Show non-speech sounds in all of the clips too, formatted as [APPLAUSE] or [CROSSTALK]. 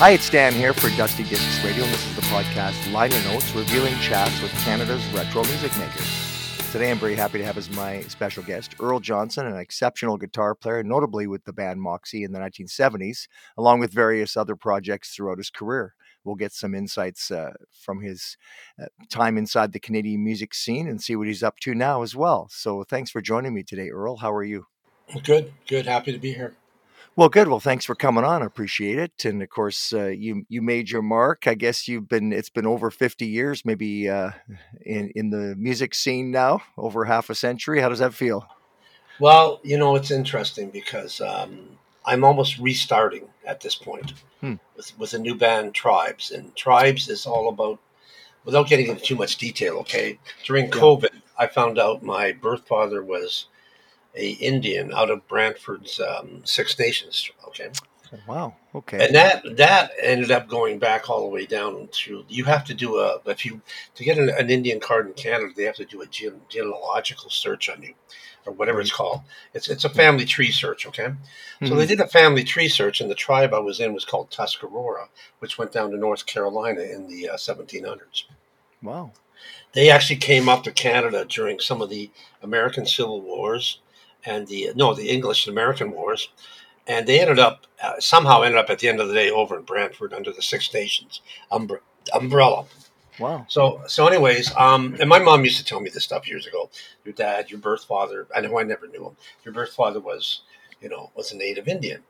Hi, it's Dan here for Dusty Discs Radio, and this is the podcast Liner Notes, revealing chats with Canada's retro music makers. Today, I'm very happy to have as my special guest Earl Johnson, an exceptional guitar player, notably with the band Moxy in the 1970s, along with various other projects throughout his career. We'll get some insights uh, from his uh, time inside the Canadian music scene and see what he's up to now as well. So, thanks for joining me today, Earl. How are you? Good, good. Happy to be here. Well, good. Well, thanks for coming on. I appreciate it. And of course, uh, you you made your mark. I guess you've been. It's been over fifty years, maybe uh, in in the music scene now, over half a century. How does that feel? Well, you know, it's interesting because um, I'm almost restarting at this point Hmm. with with a new band, TRIBZ, and TRIBZ is all about. Without getting into too much detail, okay. During Yeah. COVID, I found out my birth father was a Indian out of Brantford's um, Six Nations. Okay, Wow. Okay. and that that ended up going back all the way down to you have to do a if you to get an, an Indian card in Canada they have to do a gene, genealogical search on you or whatever it's called it's it's a family tree search okay so they Mhm. did a family tree search and the tribe I was in was called Tuscarora which went down to North Carolina in the uh, 1700s Wow. they actually came up to Canada during some of the American Civil Wars and the no the English and American Wars, and they ended up uh, somehow ended up at the end of the day over in Brantford under the Six Nations umbre- umbrella. Wow. So so anyways, um, and my mom used to tell me this stuff years ago. Your dad, your birth father. I know I never knew him. Your birth father was you know was a native Indian.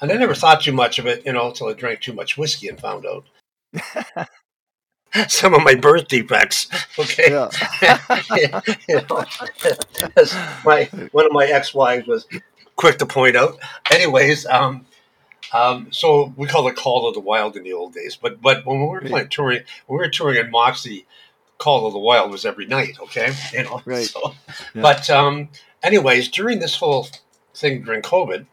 And I never thought too much of it, you know, until I drank too much whiskey and found out [LAUGHS] [LAUGHS] some of my birth defects. [LAUGHS] Okay. Yeah. [LAUGHS] you know, my one of my ex-wives was quick to point out. Anyways, um, um, so we called it Call of the Wild in the old days. But but when we were playing touring, when we were touring in Moxy, Call of the Wild was every night. Okay, you know. Right. So, Yeah. But um, anyways, during this whole thing during COVID,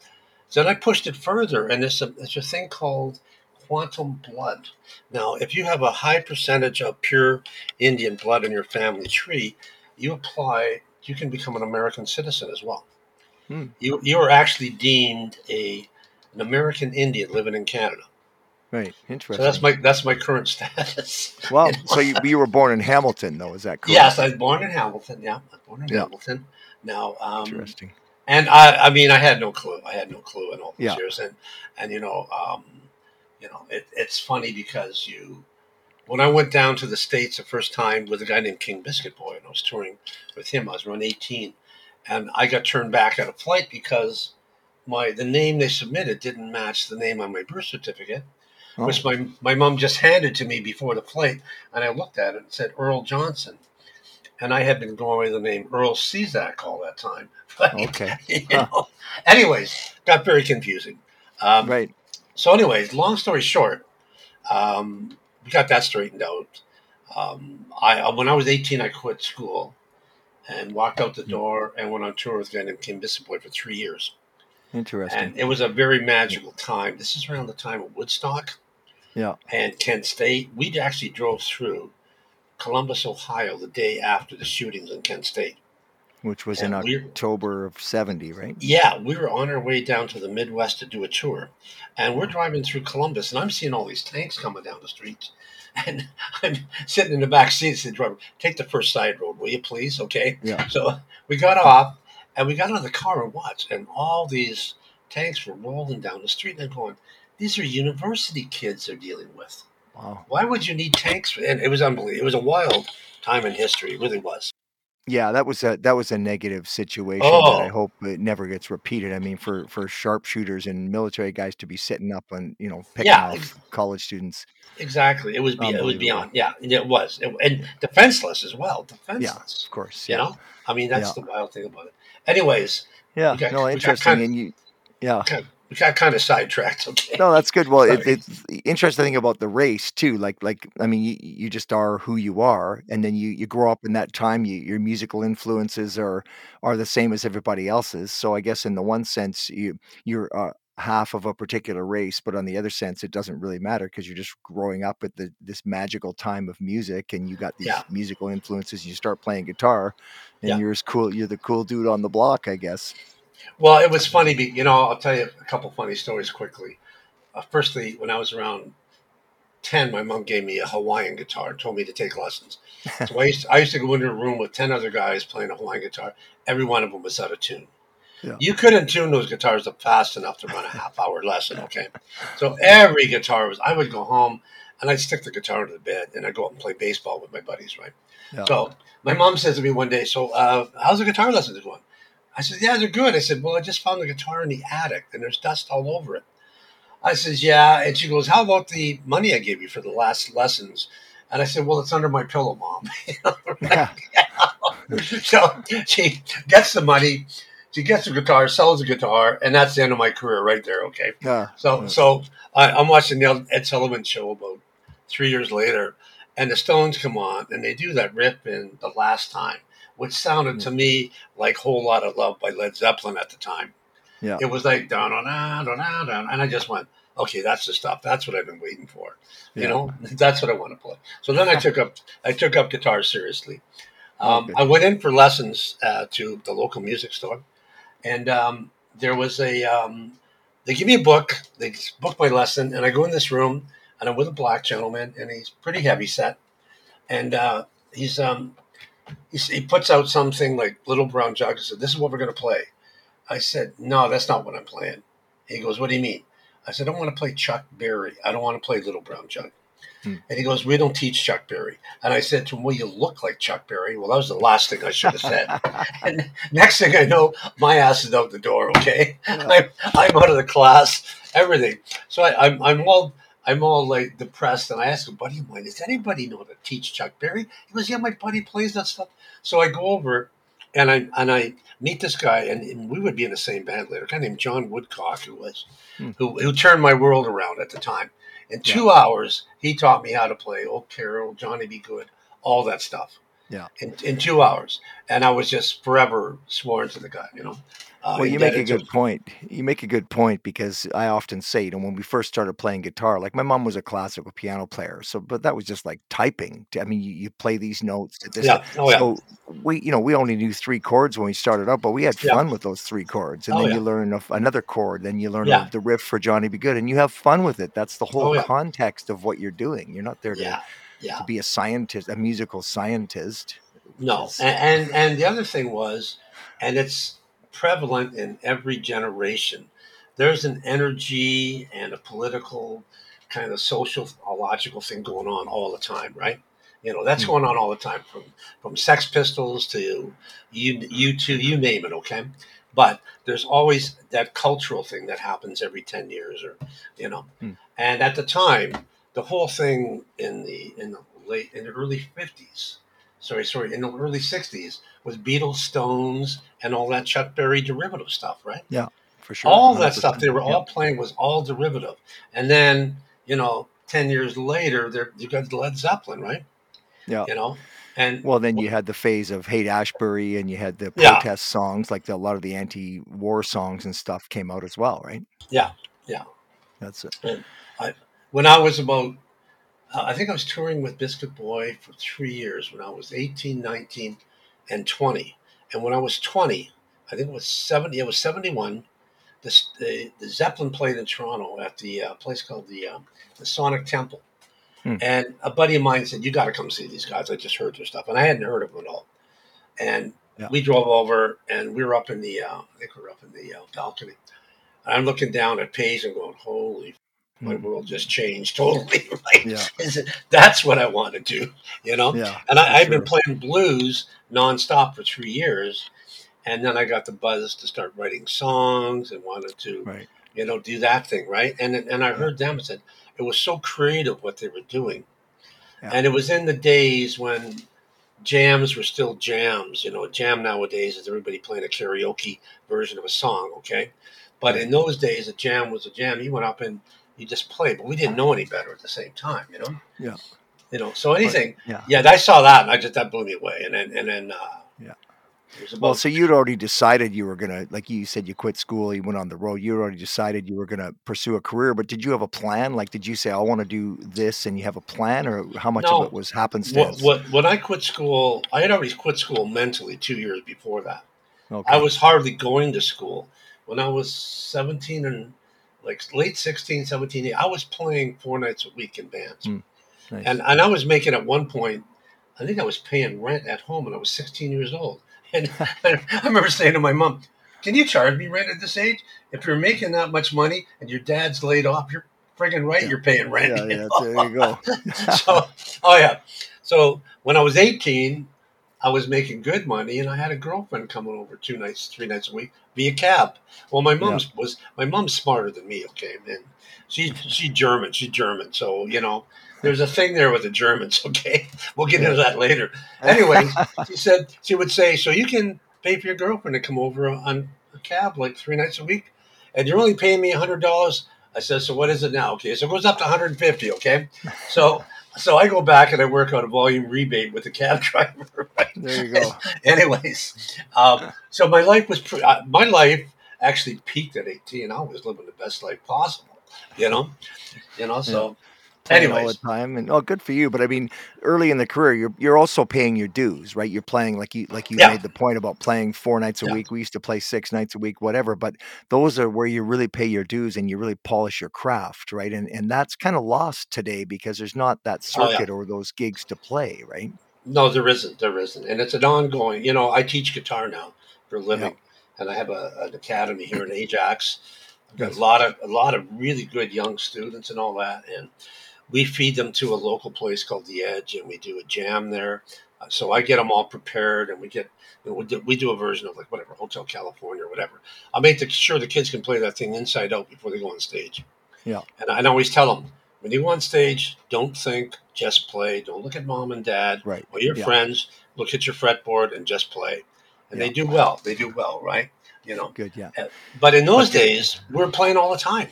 then I pushed it further, and there's a, there's a thing called quantum blood. Now, if you have a high percentage of pure Indian blood in your family tree, you apply, you can become an American citizen as well. Hmm. You you are actually deemed a an American Indian living in Canada. Right. Interesting. So that's my that's my current [LAUGHS] status. Well. [LAUGHS] So you, you were born in Hamilton, though, is that correct? Yes, I was born in Hamilton. Yeah, I was born in Yeah. Hamilton. Now, um, Interesting. and I, I mean, I had no clue. I had no clue in all these Yeah. years, and and you know, um, you know, it, it's funny because you, when I went down to the states the first time with a guy named King Biscuit Boy, and I was touring with him. I was around eighteen, and I got turned back at a flight because my the name they submitted didn't match the name on my birth certificate, Oh. which my my mom just handed to me before the flight, and I looked at it and said Earl Johnson. And I had been going by the name Earl Cezak all that time. [LAUGHS] Okay. [LAUGHS] you Huh. know. Anyways, got very confusing. Um, Right. So, anyways, long story short, um, we got that straightened out. Um, I when I was eighteen, I quit school and walked out the door and went on tour with a guy named King Biscuit Boy for three years. Interesting. And it was a very magical time. This is around the time of Woodstock Yeah. and Kent State. We actually drove through Columbus, Ohio, the day after the shootings in Kent State. Which was in And we're- October of 70, right? Yeah, we were on our way down to the Midwest to do a tour, and we're driving through Columbus, and I'm seeing all these tanks coming down the streets, [LAUGHS] and I'm sitting in the back seat. Said, "Driver, take the first side road, will you, please?" Okay. Yeah. So we got off, and we got out of the car and watched, and all these tanks were rolling down the street, and I'm going, "These are university kids they're dealing with. Wow. Why would you need tanks?" And it was unbelievable. It was a wild time in history. It really was. Yeah, that was a that was a negative situation Oh. that I oh. hope it never gets repeated. I mean, for for sharpshooters and military guys to be sitting up and you know picking Yeah. off college students. Exactly. It was. Be, it was Unbelievable. beyond. Yeah, it was, It- and defenseless as well. Defenseless. Of course. You Yeah. know. I mean, that's Yeah. the wild thing about it. Anyways, Yeah. got- no, we got interesting. kind- and you. Yeah. We got kind of sidetracked. Okay. No, that's good. Well, it, it's interesting thing about the race too. Like, like I mean, you, you just are who you are, and then you you grow up in that time. You, your musical influences are are the same as everybody else's. So I guess in the one sense, you you're uh, half of a particular race, but on the other sense, it doesn't really matter because you're just growing up at the this magical time of music, and you got these Yeah. musical influences. You start playing guitar, and Yeah. you're as cool. You're the cool dude on the block, I guess. Well, it was funny. Be, you know, I'll tell you a couple funny stories quickly. uh, firstly, when I was around 10, my mom gave me a Hawaiian guitar and told me to take lessons. [LAUGHS] so I used, to, I used to go into a room with 10 other guys playing a Hawaiian guitar. Every one of them was out of tune. Yeah. You couldn't tune those guitars up fast enough to run a half hour lesson, okay? So every guitar was, I would go home and I'd stick the guitar into the bed and I'd go out and play baseball with my buddies, right? Yeah. So my mom says to me one day, So, uh, how's the guitar lessons going? I said, Yeah, they're good. I said, Well, I just found the guitar in the attic and there's dust all over it. I says, Yeah. And she goes, How about the money I gave you for the last lessons? And I said, Well, it's under my pillow, mom. [LAUGHS] [LAUGHS] yeah. so she gets the money, she gets the guitar, sells the guitar, and that's the end of my career right there. Okay. Yeah. So, yeah. so I, am watching the Ed Sullivan show about three years later, and the Stones come on and they do that rip in the last time, which sounded to me like "Whole Lot of Love" by Led Zeppelin at the time. Yeah. It was like down on down down down, and I just went, okay, that's the stuff. That's what I've been waiting for. You yeah. know, [LAUGHS] that's what I want to play. So then I took up I took up guitar seriously. Um, okay. I went in for lessons uh, to the local music store, and um, there was a um, they give me a book. They book my lesson, and I go in this room, and I'm with a black gentleman, and he's pretty heavy set, and uh, he's um he's, he puts out something like Little Brown Jug. He said, "This is what we're going to play." I said, No, that's not what I'm playing. He goes, What do you mean? I said, I don't want to play Chuck Berry. I don't want to play Little Brown Jug. Hmm. And he goes, We don't teach Chuck Berry. And I said to him, Well, you look like Chuck Berry. Well, that was the last thing I should have said. [LAUGHS] and next thing I know, my ass is out the door, okay? [LAUGHS] I'm, I'm out of the class, everything. So I, I'm, I'm all. I'm all like depressed, and I ask a buddy of mine, "Does anybody know how to teach Chuck Berry?" He goes, "Yeah, my buddy plays that stuff." So I go over and I and I meet this guy, and, and, we would be in the same band later. A guy named John Woodcock, who was hmm. who who turned my world around at the time. In two yeah. hours, he taught me how to play Old Carol, Johnny B. Goode, all that stuff. Yeah. In, in two hours, and I was just forever sworn to the guy. You know. Uh, well, you make a good point. You make a good point because I often say, you know, when we first started playing guitar, like my mom was a classical piano player, so but that was just like typing. I mean, you, you play these notes. This, yeah. Oh, yeah. So we, you know, we only knew three chords when we started out, but we had fun yeah. with those three chords, and oh, then yeah. you learn another chord, then you learn the riff for Johnny B. Goode and you have fun with it. That's the whole oh, context of what you're doing. You're not there to, to be a scientist, a musical scientist. No, and, and and the other thing was, and it's prevalent in every generation. There's an energy and a political kind of social logical thing going on all the time, right? You know, that's mm-hmm. going on all the time from from Sex Pistols to you U2, you name it, okay? But there's always that cultural thing that happens every 10 years or you know. Mm. And at the time, the whole thing in the in the late in the early 50s sorry, sorry, in the early '60s was Beatles, Stones, and all that Chuck Berry derivative stuff, right? Yeah, for sure. All that stuff they were all playing was all derivative, and then you know, ten years later, there you got Led Zeppelin, right? Yeah, you know. And well, then you had the phase of Haight-Ashbury, and you had the protest yeah. songs, like the, a lot of the anti-war songs and stuff came out as well, right? Yeah, yeah, that's it. And I, when I was about uh, I think I was touring with Biscuit Boy for three years when I was 18, 19, and 20. And when I was 20, I think it was 70, it was 71. The, the, the Zeppelin played in Toronto at the uh, place called the, um, the Sonic Temple. Hmm. And a buddy of mine said, You got to come see these guys. I just heard their stuff. And I hadn't heard of them at all. And yeah. we drove over and we were up in the, uh, I think we were up in the uh, balcony. And I'm looking down at Page and going, Holy my world just changed [LAUGHS] totally. Right? Yeah. That's what I want to do, you know? Yeah, and I, have been playing blues nonstop for three years. And then I got the buzz to start writing songs and wanted to, right. you know, do that thing, right? And and I heard them and said it was so creative what they were doing. Yeah. And it was in the days when jams were still jams. You know, a jam nowadays is everybody playing a karaoke version of a song, okay? But in those days, a jam was a jam. You went up and you just played, but we didn't know any better at the same time, you know. Yeah. You know, so anything. But, yeah. Yeah, I saw that, and I just that blew me away, and then and then. Uh, yeah. Well, so you'd already decided you were gonna, like you said, you quit school, you went on the road. You already decided you were gonna pursue a career, but did you have a plan? Like, did you say, "I want to do this," and you have a plan, or how much no, of it was happenstance? What, what, when I quit school, I had already quit school mentally two years before that. Okay. I was hardly going to school when I was seventeen and like late 16, 17, 18, I was playing four nights a week in bands. Mm, nice. And, and I was making at one point, I think I was paying rent at home and I was 16 years old. [LAUGHS] And I remember saying to my mom, Can you charge me rent at this age? If you're making that much money and your dad's laid off, you're friggin' right, Yeah. you're paying rent. yeah, you yeah, [LAUGHS] there you go. so, oh yeah. So when I was 18, I was making good money, and I had a girlfriend coming over two nights, three nights a week via cab. Well, my mom's was my mom's smarter than me. Okay, and she she's German. She's German, so you know. There's a thing there with the Germans, [LAUGHS] okay? We'll get into that later. Anyway, [LAUGHS] she said she would say, "So you can pay for your girlfriend to come over on a cab like three nights a week, and you're only paying me a hundred dollars." I said, "So what is it now?" Okay, so it goes up to 150. Okay, so so I go back and I work on a volume rebate with the cab [LAUGHS] driver. Right? there you go. [LAUGHS] Anyways, um, so my life was pre- uh, my life actually peaked at 18. I was living the best life possible. You know, you know. So, Playing all the time, and oh, good for you. But I mean, early in the career, you're you're also paying your dues, right? You're playing like you like you Yeah. made the point about playing four nights a Yeah. week. We used to play six nights a week, whatever. But those are where you really pay your dues and you really polish your craft, right? And and that's kind of lost today because there's not that Oh, yeah. circuit or those gigs to play, right? No, there isn't. There isn't, and it's an ongoing. You know, I teach guitar now for a living, and I have a, an academy here in Ajax. I've got a lot of a lot of really good young students and all that, and we feed them to a local place called the Edge, and we do a jam there. Uh, So I get them all prepared, and we get you know, we, do, we do a version of like whatever Hotel California or whatever. I make the, sure the kids can play that thing inside out before they go on stage. Yeah. and I, and I always tell them when you go on stage, don't think, just play. Don't look at mom and dad Right. or your Yeah. friends look at your fretboard and just play and they do well they do well right you know Good. Yeah. but in those But- days we're playing all the time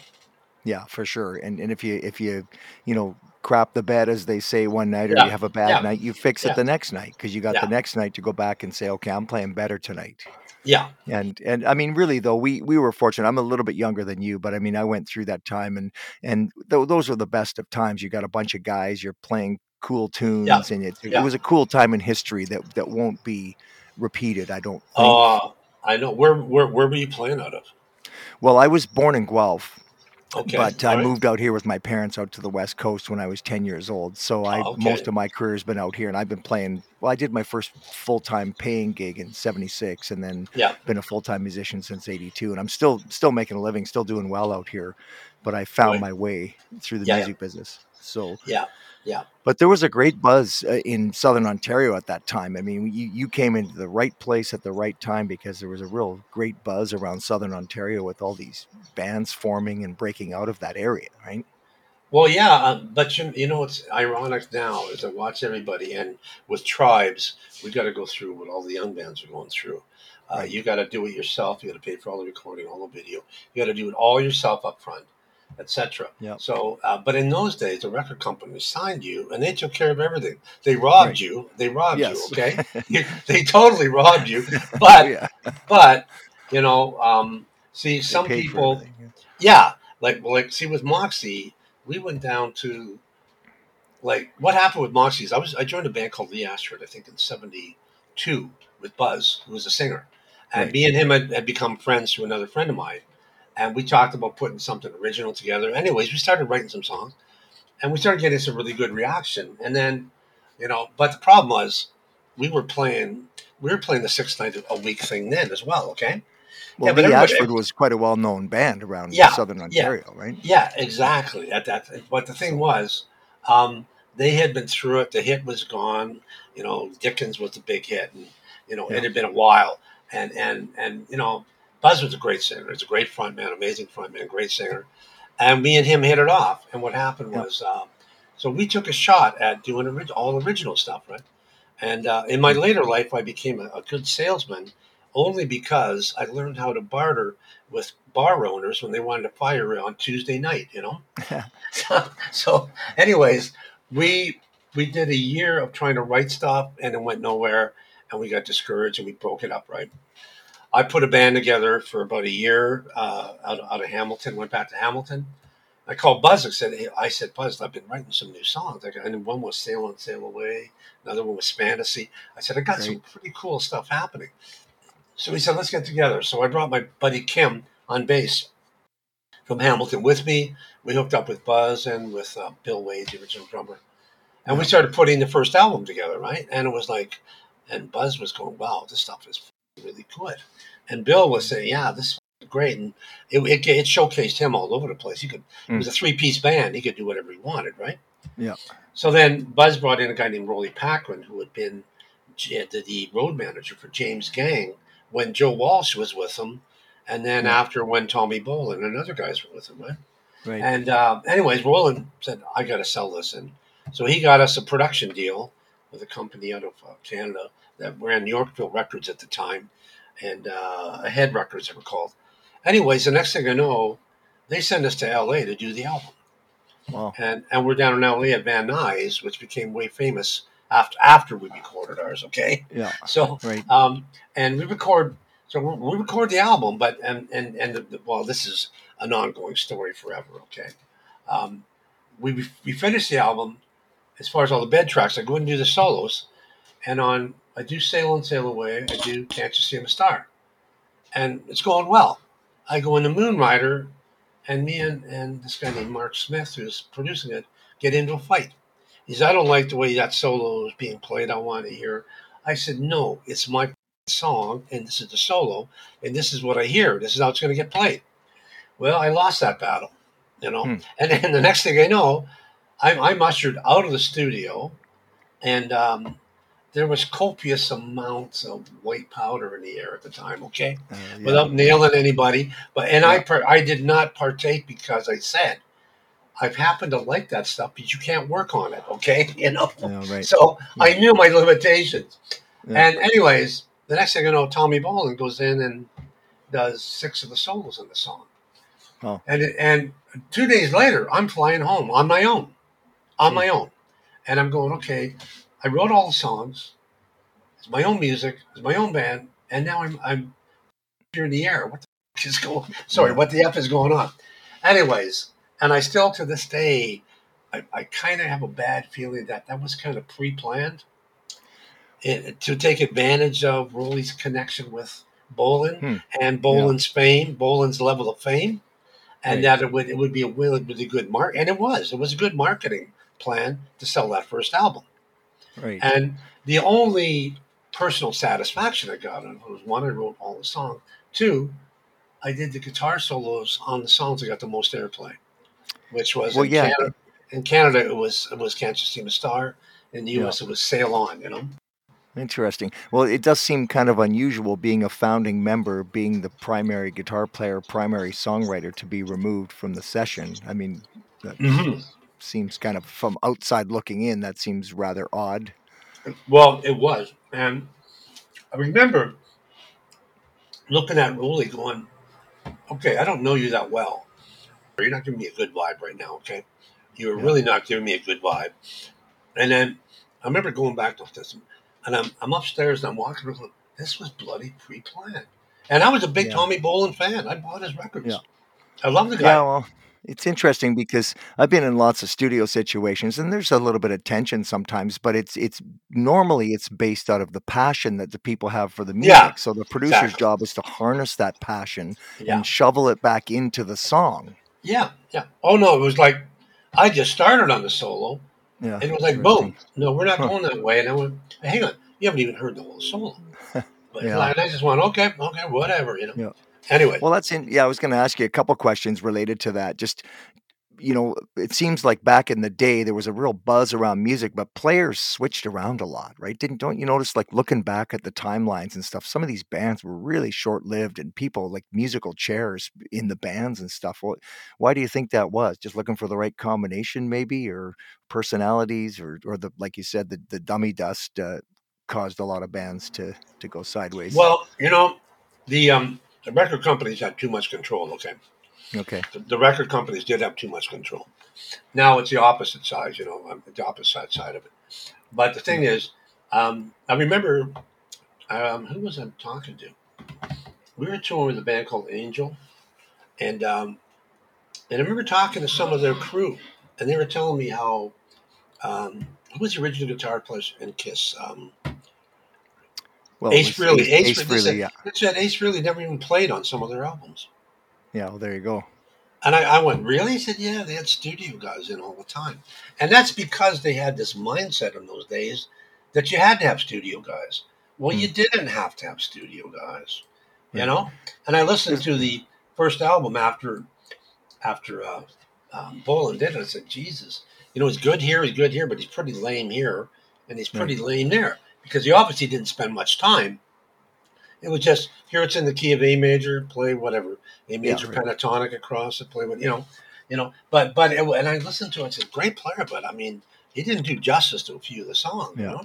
Yeah, for sure. And and if you if you you know crap the bed as they say one night or Yeah, you have a bad yeah, night, you fix it yeah. the next night because you got the next night to go back and say, okay, I'm playing better tonight. yeah And and I mean, really though, we we were fortunate. I'm a little bit younger than you, but I mean, I went through that time, and and th- those were the best of times. You got a bunch of guys, you're playing cool tunes, and it, it was a cool time in history that that won't be repeated. I don't think. uh i know where where, where were you playing out of well, I was born in Guelph, okay but all I right. moved out here with my parents out to the west coast when I was 10 years old. So I Oh, okay. most of my career has been out here, and I've been playing. Well, I did my first full time paying gig in '76, and then Yeah. been a full time musician since '82, and I'm still still making a living, still doing well out here. But I found Right. my way through the Yeah, yeah. music business. So yeah yeah but there was a great buzz uh, in Southern Ontario at that time. I mean, you, you came into the right place at the right time because there was a real great buzz around Southern Ontario with all these bands forming and breaking out of that area, right? well yeah um, but you, you know what's ironic now is i watch everybody and with TRIBZ we've got to go through what all the young bands are going through uh, Right. you got to do it yourself you got to pay for all the recording all the video you got to do it all yourself up front etc Yeah. so uh, but in those days the record company signed you and they took care of everything they robbed Right. you they robbed Yes. you okay [LAUGHS] [LAUGHS] You- they totally robbed you [LAUGHS] but yeah. but you know um, see some people yeah. like like see with Moxy, we went down to like what happened with Moxy is I was I joined a band called Lee Ashford, I think in seventy two with Buzz, who was a singer. And Right. me and him had, had become friends through another friend of mine. And we talked about putting something original together. Anyways, we started writing some songs and we started getting some really good reaction. And then, you know, but the problem was we were playing we were playing the six night a week thing then as well, okay? Well, but Lee Ashford was quite a well-known band around Yeah, Southern yeah. Ontario, right? Yeah, exactly. At that, but the thing was, um, they had been through it. The hit was gone. You know, Dickens was the big hit, and you know Yeah. it had been a while. And and and you know, Buzz was a great singer. He's a great frontman, amazing frontman, great singer. And me and him hit it off. And what happened Yeah. was, um, so we took a shot at doing orig- all original stuff, right? And uh, in my later life, I became a, a good salesman only because I learned how to barter with bar owners when they wanted to fire on Tuesday night, you know? [LAUGHS] so, so, anyways, we we did a year of trying to write stuff and it went nowhere and we got discouraged and we broke it up, right? I put a band together for about a year uh, out, out of Hamilton, went back to Hamilton. I called Buzz and said, hey, I said, Buzz, I've been writing some new songs. I got, and one was Sail on, Sail Away. Another one was Fantasy. I said, I got some pretty cool stuff happening. So he said, let's get together. So I brought my buddy Kim on bass from Hamilton with me. We hooked up with Buzz and with uh, Bill Wade, the original drummer, and we started putting the first album together, right? And it was like, and Buzz was going, "Wow, this stuff is really good," and Bill was saying, "Yeah, this is great," and it, it, it showcased him all over the place. He could, mm. it was a three piece band. He could do whatever he wanted, right? Yeah. So then Buzz brought in a guy named Rolly Packman, who had been the road manager for James Gang when Joe Walsh was with him, and then yeah. after when Tommy Bolin and other guys were with him, right? Right. And uh, anyways, Roland said, "I got to sell this," and so he got us a production deal with a company out of uh, Canada that ran Yorkville Records at the time, and uh, Ahead Records they were called. Anyways, the next thing I know, they send us to L.A. to do the album. Wow. And and we're down in L.A. at Van Nuys, which became way famous after after we recorded ours. Okay. Yeah. So right. Um, and we record. So we record the album, but and and and the, well, this is an ongoing story forever. Okay. Um, we we finish the album. As far as all the bed tracks, I go and do the solos, and on I do Sail and Sail Away. I do Can't You See I'm a Star, and it's going well. I go into Moonrider, and me and, and this guy named Mark Smith, who's producing it, get into a fight. He said, I don't like the way that solo is being played. I want to hear. I said, No, it's my song, and this is the solo, and this is what I hear. This is how it's going to get played. Well, I lost that battle, you know. Hmm. And then the next thing I know, I'm, I'm ushered out of the studio, and um, there was copious amounts of white powder in the air at the time. Okay, uh, yeah. without nailing anybody, but and yeah. I I did not partake because I said I've happened to like that stuff, but you can't work on it. Okay, [LAUGHS] you know. Yeah, right. So. I knew my limitations. And anyways, the next thing I know, Tommy Bolin goes in and does six of the solos in the song. Oh. And and two days later, I'm flying home on my own, on my own, and I'm going. Okay, I wrote all the songs. It's my own music. It's my own band, and now I'm I'm here in the air. What the f- [LAUGHS] is going? Sorry, what the f is going on? Anyways, and I still to this day, I, I kind of have a bad feeling that that was kind of pre-planned it, to take advantage of Rolly's connection with Bolin hmm. and Bolin's yeah. fame, Bolin's level of fame, and right. that it would it would be a really really good mark, and it was it was good marketing plan to sell that first album. Right. And the only personal satisfaction I got was one, I wrote all the songs. Two, I did the guitar solos on the songs that got the most airplay which was well, in yeah. Canada. In Canada, it was it was Can't You See a Star. In the U.S., yeah. it was Sail On. You know. Interesting. Well, it does seem kind of unusual being a founding member, being the primary guitar player, primary songwriter to be removed from the session. I mean, that mm-hmm. Seems kind of from outside looking in, that seems rather odd. Well, it was. And I remember looking at Rolly going, okay, I don't know you that well. You're not giving me a good vibe right now, okay? You're yeah. really not giving me a good vibe. And then I remember going back to this, and I'm, I'm upstairs and I'm walking around. This was bloody pre-planned, and I was a big yeah. Tommy Bolin fan. I bought his records. Yeah. I love the guy. Yeah, well, it's interesting because I've been in lots of studio situations and there's a little bit of tension sometimes, but it's it's normally it's based out of the passion that the people have for the music. Yeah, so the producer's exactly. job is to harness that passion yeah. and shovel it back into the song. Yeah, yeah. Oh no, it was like I just started on the solo. Yeah. And it was like boom. No, we're not huh. going that way. And I went, hang on, you haven't even heard the whole solo. [LAUGHS] But yeah. I just went, okay, okay, whatever, you know. Yeah. Anyway. Well, that's in. Yeah, I was going to ask you a couple questions related to that. Just you know, it seems like back in the day there was a real buzz around music, but players switched around a lot, right? Didn't don't you notice like looking back at the timelines and stuff, some of these bands were really short-lived and people like musical chairs in the bands and stuff. What, why do you think that was? Just looking for the right combination maybe or personalities or or the like you said the the dummy dust uh, caused a lot of bands to to go sideways. Well, you know, the um the record companies had too much control, okay? Okay. The, the, record companies did have too much control. Now it's the opposite side, you know, um, the opposite side of it. But the thing is, um, I remember, um, who was I talking to? We were touring with a band called Angel, and um, and I remember talking to some of their crew, and they were telling me how um, who was the original guitar player in Kiss? Well, Ace Frehley. Ace, Ace, Ace Frehley, yeah. Said Ace Frehley never even played on some of their albums. Yeah, well, there you go. And I, I went, really? He said, yeah, they had studio guys in all the time. And that's because they had this mindset in those days that you had to have studio guys. Well, you didn't have to have studio guys, you Right. know? And I listened to the first album after after uh, um, Bolin did it. I said, Jesus, you know, he's good here, he's good here, but he's pretty lame here, and he's pretty lame there because he obviously didn't spend much time. It was just here. It's in the key of A major. Play whatever A major right. pentatonic across it. Play what you know, you know. But but it, and I listened to it. it's a great player, but I mean, he didn't do justice to a few of the songs. You Yeah. know.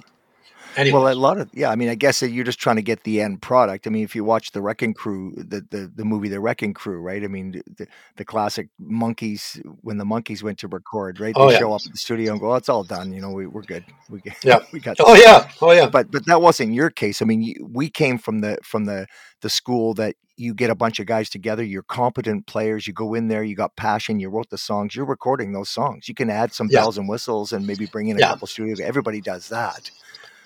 Anyway, Well, a lot of yeah. I mean, I guess that you're just trying to get the end product. I mean, if you watch the Wrecking Crew, the the, the movie The Wrecking Crew, right? I mean, the, the classic Monkees when the Monkees went to record, right? Oh, they Oh, yeah. show up at the studio and go, "Oh, it's all done. You know, we we're good. We get, Yeah. [LAUGHS] we got." oh yeah, oh yeah, But but that wasn't your case. I mean, you, we came from the from the the school that you get a bunch of guys together. You're competent players. You go in there. You got passion. You wrote the songs. You're recording those songs. You can add some Yeah. bells and whistles and maybe bring in a Yeah. couple studio. Everybody does that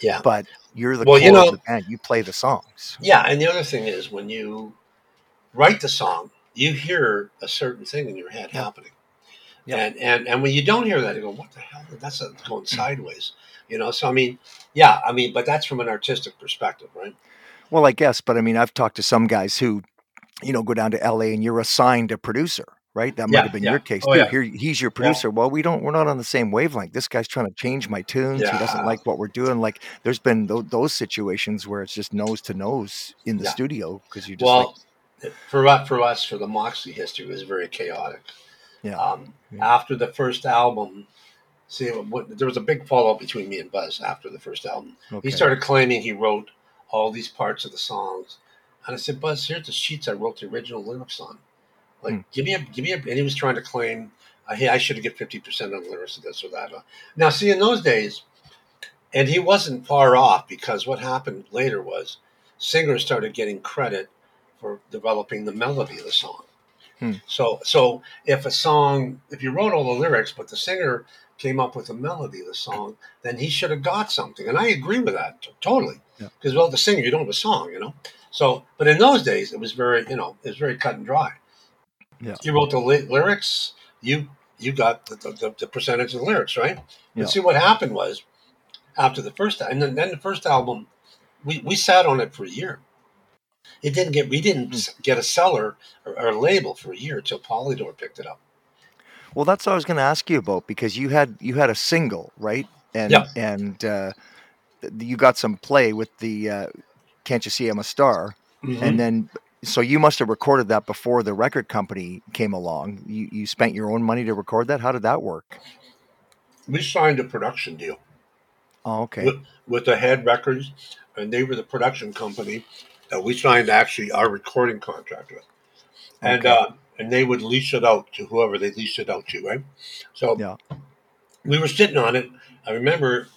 yeah. but you're the Well, you know- of the band. You play the songs. Yeah, and the other thing is when you write the song, you hear a certain thing in your head Yeah. happening. Yeah. And, and and when you don't hear that, you go, "What the hell? That's a, going sideways," you know. So I mean, yeah, I mean, but that's from an artistic perspective, right? Well, I guess, but I mean, I've talked to some guys who, you know, go down to LA and you're assigned a producer, right? That might have been yeah. your case Oh, too. yeah. Here, he's your producer. Well, we don't, we're not on the same wavelength. This guy's trying to change my tunes. He doesn't like what we're doing. Like, there's been th- those situations where it's just nose to nose in the Yeah. studio because you just well, like, for us, for us, for the Moxy history was very chaotic. yeah, Um, Yeah. After the first album, see, what, there was a big fallout between me and Buzz after the first album. okay. He started claiming he wrote all these parts of the songs, and I said, "Buzz, here's the sheets I wrote the original lyrics on. Like, Hmm. give me a, give me a." And he was trying to claim, uh, "Hey, I should have get fifty percent on the lyrics of this or that." Now, see, in those days, and he wasn't far off because what happened later was singers started getting credit for developing the melody of the song. Hmm. So, so if a song, if you wrote all the lyrics, but the singer came up with the melody of the song, then he should have got something. And I agree with that t- totally. Yeah. Because well, the singer, you don't have a song, you know. So, but in those days, it was very, you know, it was very cut and dry. Yeah. You wrote the ly- lyrics, you you got the, the, the percentage of the lyrics, right? Yeah. But see, what happened was after the first, and then, then the first album, we, we sat on it for a year. It didn't get, we didn't Hmm. get a seller or, or a label for a year until Polydor picked it up. Well, that's what I was going to ask you about because you had you had a single, right? And Yeah. and uh, you got some play with the uh, "Can't You See I'm a Star," Mhm. and then so you must have recorded that before the record company came along. You you spent your own money to record that. How did that work? we signed a production deal Oh, okay. with, with the Head Records, and they were the production company that we signed actually our recording contract with. And Okay. uh, and they would lease it out to whoever they leased it out to, right? So Yeah. we were sitting on it. I remember,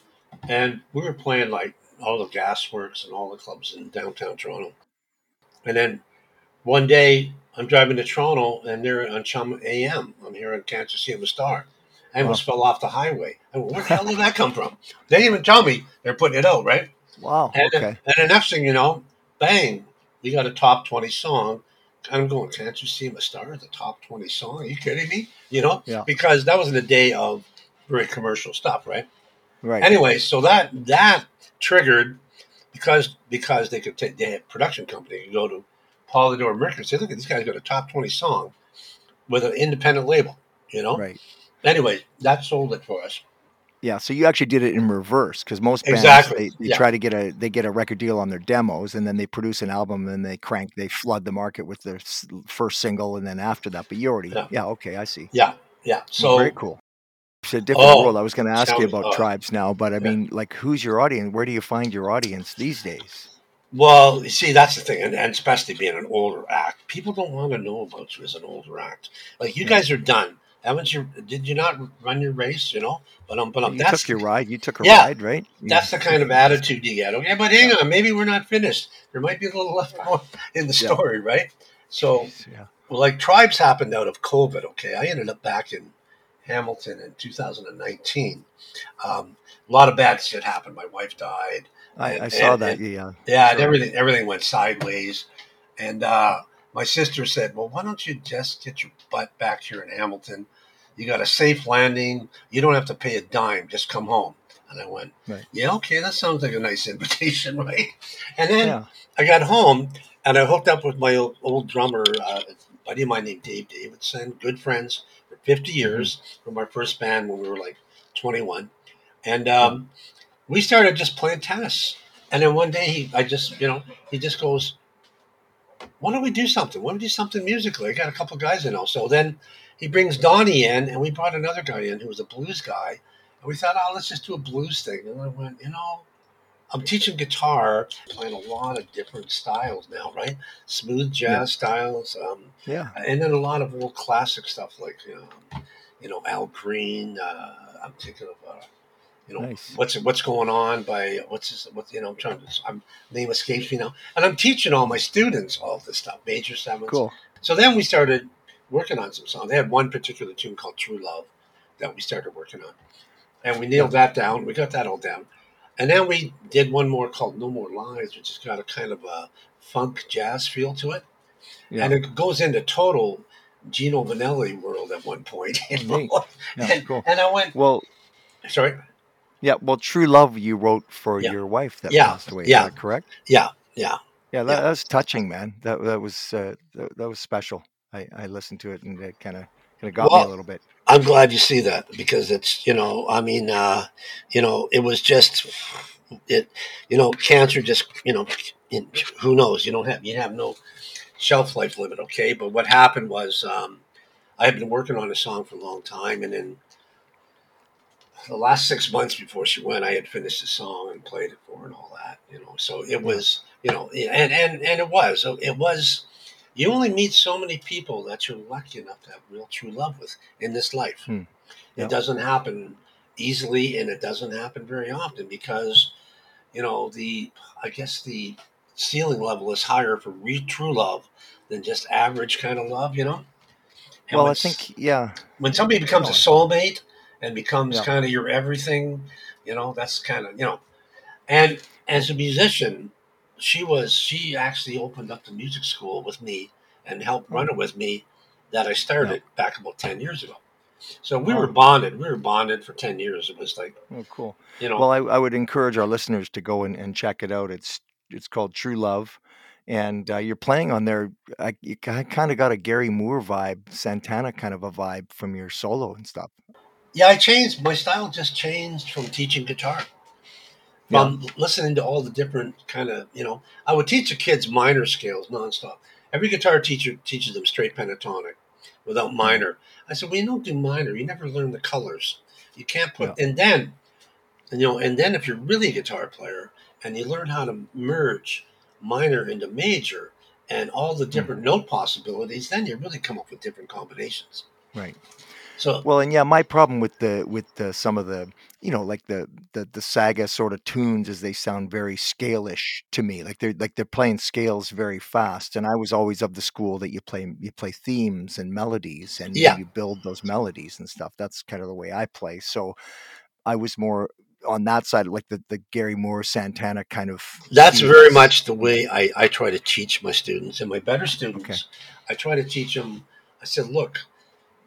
and we were playing like all the gasworks and all the clubs in downtown Toronto. And then one day I'm driving to Toronto, and they're on CHUM AM. I'm here in Kansas City, I'm a star. I almost fell off the highway. I went, Where the hell did that come from? They didn't even tell me they're putting it out, right? Wow. And, Okay. and the next thing you know, bang, we got a top 20 song. I'm going, can't you see I'm a star? The top 20 song? Are you kidding me? You know? Yeah. Because that was in the day of very commercial stuff, right? Right. Anyway, so that that triggered because because they could take they had a production company could go to Polydor Mercury and say, look at this guy's got a top 20 song with an independent label, you know? Right. Anyway, that sold it for us. Yeah. So you actually did it in reverse because most bands Exactly, they, they yeah. try to get a they get a record deal on their demos and then they produce an album and they crank they flood the market with their first single and then after that. But you already yeah. Yeah. okay I see. Yeah, yeah. So very cool. It's a different Oh, world. I was going to ask tell you about about TRIBZ now, but I Yeah. mean, like, who's your audience? Where do you find your audience these days? Well, you see, that's the thing, and, and especially being an older act, people don't want to know about you as an older act. Like you Yeah. guys are done, haven't you? Did you not run your race? You know, but um, but um, you that's took your ride. You took a Yeah, ride, right? That's the kind of attitude you get. Okay, but hang on, maybe we're not finished. There might be a little [LAUGHS] left out in the Yeah. story, right? So, yeah. well, like TRIBZ happened out of COVID. Okay, I ended up back in Hamilton in 2019. Um, a lot of bad shit happened. My wife died. I, I saw and- that. and- yeah. Yeah, and everything everything went sideways, and uh, my sister said, "Well, why don't you just get your butt back here in Hamilton? You got a safe landing. You don't have to pay a dime. Just come home." And I went, Right. "Yeah, okay, that sounds like a nice invitation, [LAUGHS] right?" And then Yeah. I got home and I hooked up with my old, old drummer, uh, buddy of mine named Dave Davidson, good friends for 50 years from our first band when we were like 21. And um, we started just playing tennis. And then one day he, I just, you know, he just goes, why don't we do something? Why don't we do something musically? I got a couple guys in now. So then he brings Donnie in and we brought another guy in who was a blues guy. And we thought, oh, let's just do a blues thing. And I went, you know, I'm teaching guitar, playing a lot of different styles now, right? Smooth jazz Yeah. styles, um, Yeah. and then a lot of old classic stuff like you know, you know Al Green. Uh, I'm thinking of uh, you know Nice. what's what's going on by what's his what you know I'm trying to I'm name escapes me now, and I'm teaching all my students all this stuff, major sevenths. Cool. So then we started working on some songs. They had one particular tune called True Love that we started working on. And we nailed that down. We got that all down. And then we did one more called No More Lies, which has got a kind of a funk jazz feel to it. Yeah. And it goes into total Gino Vannelli world at one point. [LAUGHS] you know? And, cool. and I went, Well, sorry, yeah. Well, True Love you wrote for Yeah. your wife that Yeah, passed away. yeah. Is that correct? yeah, yeah. Yeah, that, Yeah. that was touching, man. That that was uh, that, that was special. I, I listened to it and it kind of kind of got me a little bit. I'm glad you see that because it's you know I mean uh, you know it was just it you know cancer just you know in, who knows you don't have you have no shelf life limit okay but what happened was um, I had been working on a song for a long time and then the last six months before she went I had finished the song and played it for her and all that you know so it was you know and and and it was it was you only meet so many people that you're lucky enough to have real true love with in this life. Hmm. Yeah. It doesn't happen easily and it doesn't happen very often because, you know, the, I guess the ceiling level is higher for re- true love than just average kind of love, you know? And Well, I think yeah, when somebody becomes a soulmate and becomes Yeah. kind of your everything, you know, that's kind of, you know, and as a musician, she was, she actually opened up the music school with me and helped run it with me that I started back about 10 years ago. So we were bonded. We were bonded for 10 years. It was like, oh, cool. you know, Well, I, I would encourage our listeners to go and, and check it out. It's it's called True Love, and uh, you're playing on there. I, you kind of got a Gary Moore vibe, Santana kind of a vibe from your solo and stuff. Yeah, I changed. My style just changed from teaching guitar. From listening to all the different kind of, you know, I would teach the kids minor scales nonstop. Every guitar teacher teaches them straight pentatonic without mm-hmm. minor. I said, well, you don't do minor. You never learn the colors. You can't put, and then, and, you know, and then if you're really a guitar player and you learn how to merge minor into major and all the hmm. different note possibilities, then you really come up with different combinations. Right. So, Well, and yeah, my problem with the with the, some of the you know like the the the saga sort of tunes is they sound very scale-ish to me. Like they're like they're playing scales very fast, and I was always of the school that you play you play themes and melodies, and Yeah. you build those melodies and stuff. That's kind of the way I play. So I was more on that side, like the the Gary Moore Santana kind of. That's feel. very much the way I, I try to teach my students and my better students. Okay. I try to teach them. I said, look,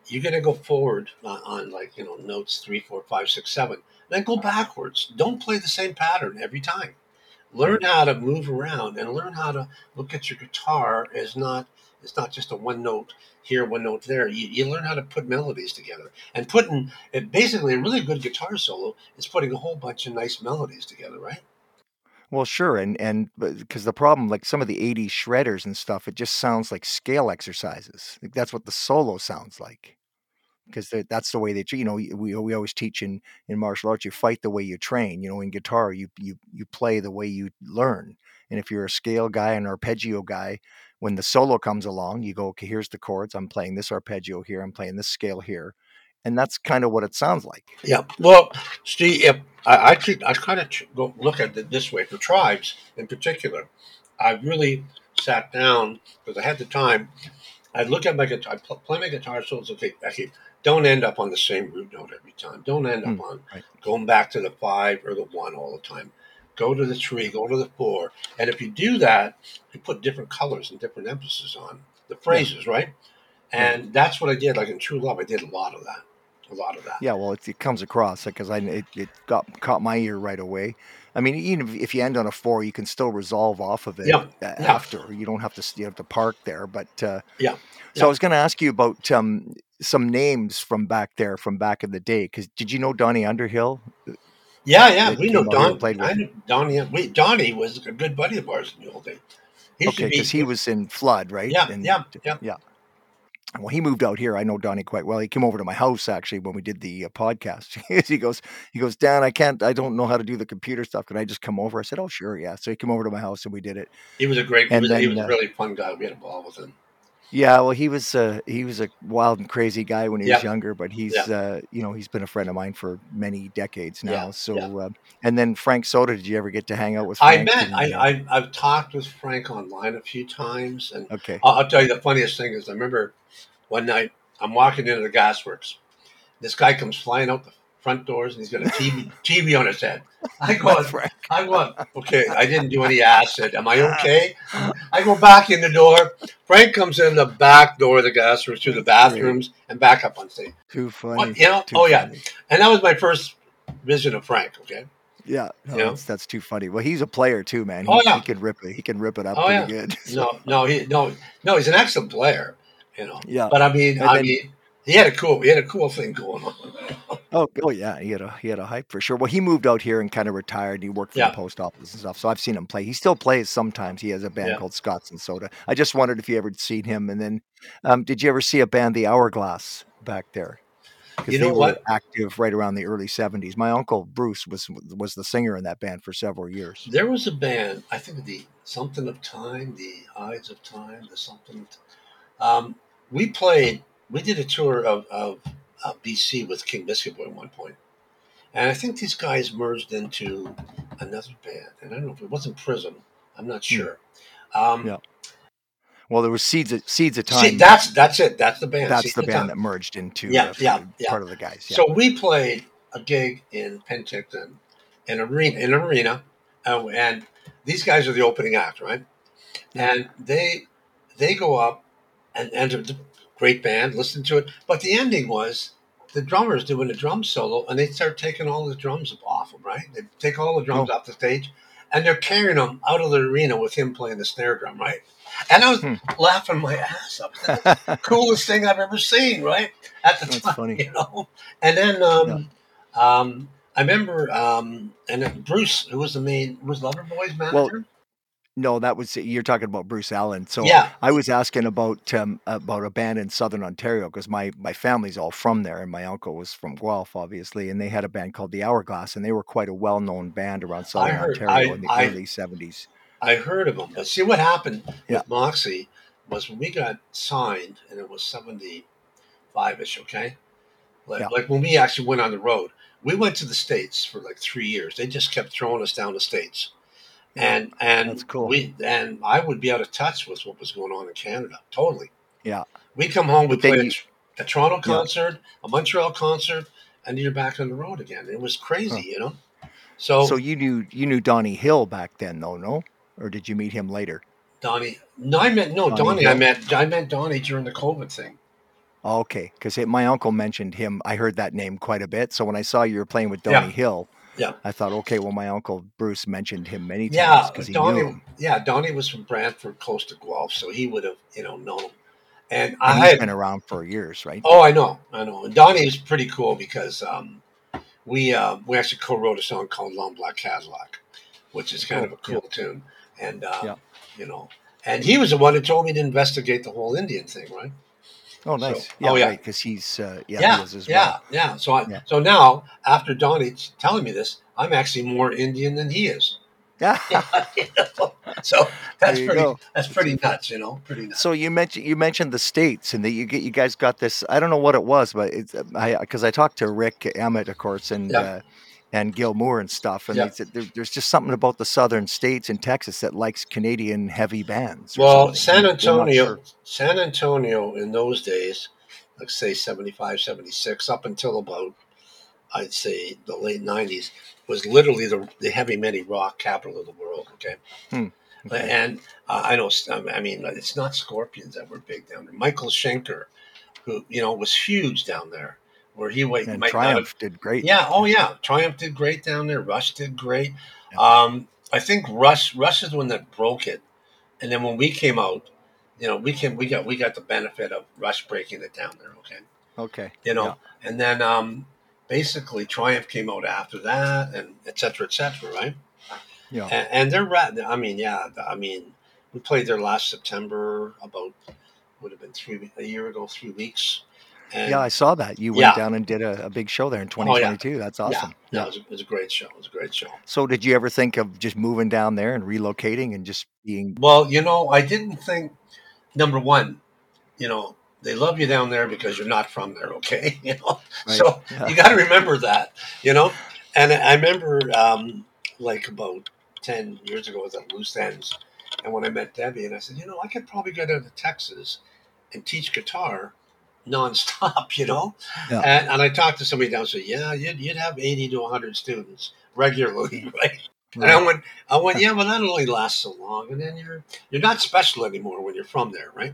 you're going to go forward on, on like, you know, notes three, four, five, six, seven. Then go backwards. Don't play the same pattern every time. Learn how to move around and learn how to look at your guitar as not, it's not just a one note here, one note there. You, you learn how to put melodies together and putting it basically a really good guitar solo is putting a whole bunch of nice melodies together, right? Well, sure, and and uh, because the problem, like some of the '80s shredders and stuff, it just sounds like scale exercises. Like that's what the solo sounds like. Because that's the way that you know, we we always teach in in martial arts, you fight the way you train. You know, in guitar, you you you play the way you learn. And if you're a scale guy, an arpeggio guy, when the solo comes along, you go, okay, here's the chords. I'm playing this arpeggio here. I'm playing this scale here, and that's kind of what it sounds like. Yeah. Well, see, if I, I keep, I kind of go look at it this way for TRIBZ in particular. I really sat down because I had the time. I'd look at my guitar, I pl- play my guitar solos. Okay, okay, don't end up on the same root note every time. Don't end up Mm, on right. going back to the five or the one all the time. Go to the three, go to the four, and if you do that, you put different colors and different emphasis on the phrases, right? And that's what I did. Like in True Love, I did a lot of that. A lot of that. Yeah, well, it, it comes across because I it, it got caught my ear right away. I mean, even if- you end on a four, you can still resolve off of it Yeah, uh, yeah. after. You don't have to you have to park there. But uh, Yeah, So yeah. I was going to ask you about um, some names from back there, from back in the day. Because did you know Donnie Underhill? Yeah, yeah. We know came out here and Don. played with I knew Donnie. We Donnie was a good buddy of ours in the old days. He Okay, be. because he was in Flood, right? Yeah, And- yeah, yeah. yeah. Well, he moved out here. I know Donnie quite well. He came over to my house actually when we did the uh, podcast. [LAUGHS] he goes, he goes, Dan, I can't, I don't know how to do the computer stuff. Can I just come over? I said, Oh, sure, yeah. So he came over to my house and we did it. He was a great. He And was, he was uh, a really fun guy. We had a ball with him. Yeah, well, he was uh, he was a wild and crazy guy when he was younger, but he's Yeah. uh, you know he's been a friend of mine for many decades now. Yeah, So, yeah. uh, and then Frank Soda, did you ever get to hang out with? I Frank met. and, I, uh, I I've talked with Frank online a few times, and okay, I'll, I'll tell you the funniest thing is I remember one night I'm walking into the gasworks. This guy comes flying out the front doors and he's got a TV TV on his head. I go, I go, okay, I didn't do any acid. Am I okay? I go back in the door. Frank comes in the back door of the gas room, through the bathrooms and back up on stage. Too funny. What, you know? too Oh yeah, funny. and that was my first vision of Frank. Okay. yeah. No, that's, that's too funny. Well, he's a player too, man. He, Oh, yeah. he can rip it. He can rip it up Oh, pretty yeah. good. [LAUGHS] No, no, he no, no. He's an excellent player. You know. yeah. But I mean, And I then- mean, he had a cool, he had a cool thing going on. Oh, oh yeah, he had a he had a hype for sure. Well, he moved out here and kind of retired. He worked for Yeah. the post office and stuff. So I've seen him play. He still plays sometimes. He has a band Yeah. called Scots and Soda. I just wondered if you ever seen him. And then, um, did you ever see a band, The Hourglass, back there? You they know were what? active right around the early '70s. My uncle Bruce was was the singer in that band for several years. There was a band, I think the something of time, the Eyes of Time, the something. Of Time. Um, we played, we did a tour of, of uh, BC with King Biscuit Boy at one point, and I think these guys merged into another band, and I don't know if it wasn't Prism. I'm not sure. Um, Hmm. Yeah. Well, there was Seeds of, Seeds of Time. See, that's that's it. That's the band. that's Seeds the band Time. that merged into Yeah, uh, yeah, part- yeah. part of the guys. Yeah. So we played a gig in Penticton, in arena, in an arena, uh, and these guys are the opening act, right? And they they go up and and great band, listen to it. But the ending was the drummer's doing a drum solo, and they start taking all the drums off him, right? They take all the drums Oh. off the stage, and they're carrying them out of the arena with him playing the snare drum, right? And I was Hmm. laughing my ass up. That's [LAUGHS] coolest thing I've ever seen, right? At the That's time, funny. you know. And then um, um, I remember, um, and then Bruce, who was the main, was Loverboy's manager. Well, no, that was you're talking about Bruce Allen. So yeah, I was asking about um, about a band in Southern Ontario because my my family's all from there, and my uncle was from Guelph, obviously, and they had a band called the Hourglass, and they were quite a well known band around Southern heard- Ontario I- in the I- early '70s. I heard of them. But see what happened Yeah. with Moxy was when we got signed, and it was seventy five ish. Okay, like, Yeah. like when we actually went on the road, we went to the states for like three years. They just kept throwing us down the states. And and That's cool. we and I would be out of touch with what was going on in Canada. Totally. Yeah. We come home, we play a, you- a Toronto concert, a Montreal concert, and you're back on the road again. It was crazy, Huh. you know. So, So you knew you knew Donnie Hill back then, though, no? Or did you meet him later? Donnie, no, I meant no Donnie Donnie. I meant I meant Donnie during the COVID thing. Oh, okay, because my uncle mentioned him. I heard that name quite a bit. So when I saw you were playing with Yeah. Donnie Hill, Yeah. I thought, okay, well, my uncle Bruce mentioned him many times Yeah, because he knew him. Yeah, Donnie was from Brantford, close to Guelph, so he would have you know known him. And And I he's had been around for years, right? Oh, I know, I know. And Donnie is pretty cool because um, we uh, we actually co-wrote a song called "Long Black Cadillac," which is kind of a Cool, cool tune. And uh, Yeah. you know, and he was the one who told me to investigate the whole Indian thing, right? Oh, So- nice. yeah, oh, yeah. right. Because he's uh, yeah, Yeah, he is as yeah, well. yeah. So I, Yeah. so now after Donnie telling me this, I'm actually more Indian than he is. Yeah. [LAUGHS] [LAUGHS] You know? So that's pretty. go. That's pretty nuts, you know. Pretty nuts. So you mentioned you mentioned the states and that you get you guys got this. I don't know what it was, but it's I because I talked to Rik Emmett, of course, and Yeah. uh, and Gil Moore and stuff, and Yeah. said there, there's just something about the southern states in Texas that likes Canadian heavy bands. Well, something. San Antonio, sure. San Antonio in those days, let's say 75, 76, up until about, I'd say the late 90s, was literally the, the heavy metal rock capital of the world. Okay. Hmm. Okay. And uh, I know, I mean, it's not Scorpions that were big down there. Michael Schenker, who you know was huge down there, where he went. And Triumph have- did great. yeah. Oh yeah. Triumph did great down there. Rush did great. Um, I think Rush Rush is the one that broke it, and then when we came out, you know, we came we got we got the benefit of Rush breaking it down there. Okay. Okay. You know, and then um, basically Triumph came out after that, and et cetera, et cetera, right? Yeah. And, and they're right. I mean, yeah. I mean, we played there last September, about would have been three a year ago, three weeks. And Yeah, I saw that. You went Yeah. down and did a, a big show there in Oh, yeah. 2022. That's awesome. Yeah, it was, a, it was a great show. It was a great show. So, did you ever think of just moving down there and relocating and just being? Well, you know, I didn't think number one, you know, they love you down there because you're not from there, okay? [LAUGHS] You know, Right. so Yeah. you got to remember that, you know. And I remember, um, like about ten years ago, I was at Loose Ends, and when I met Debbie, and I said, you know, I could probably go down to Texas and teach guitar nonstop, [LAUGHS] you know. Yeah. And, and I talked to somebody down, said, yeah, you'd, you'd have eighty to hundred students regularly, [LAUGHS] right? And I went, I went, yeah, but that only lasts so long, and then you're you're not special anymore when you're from there, right?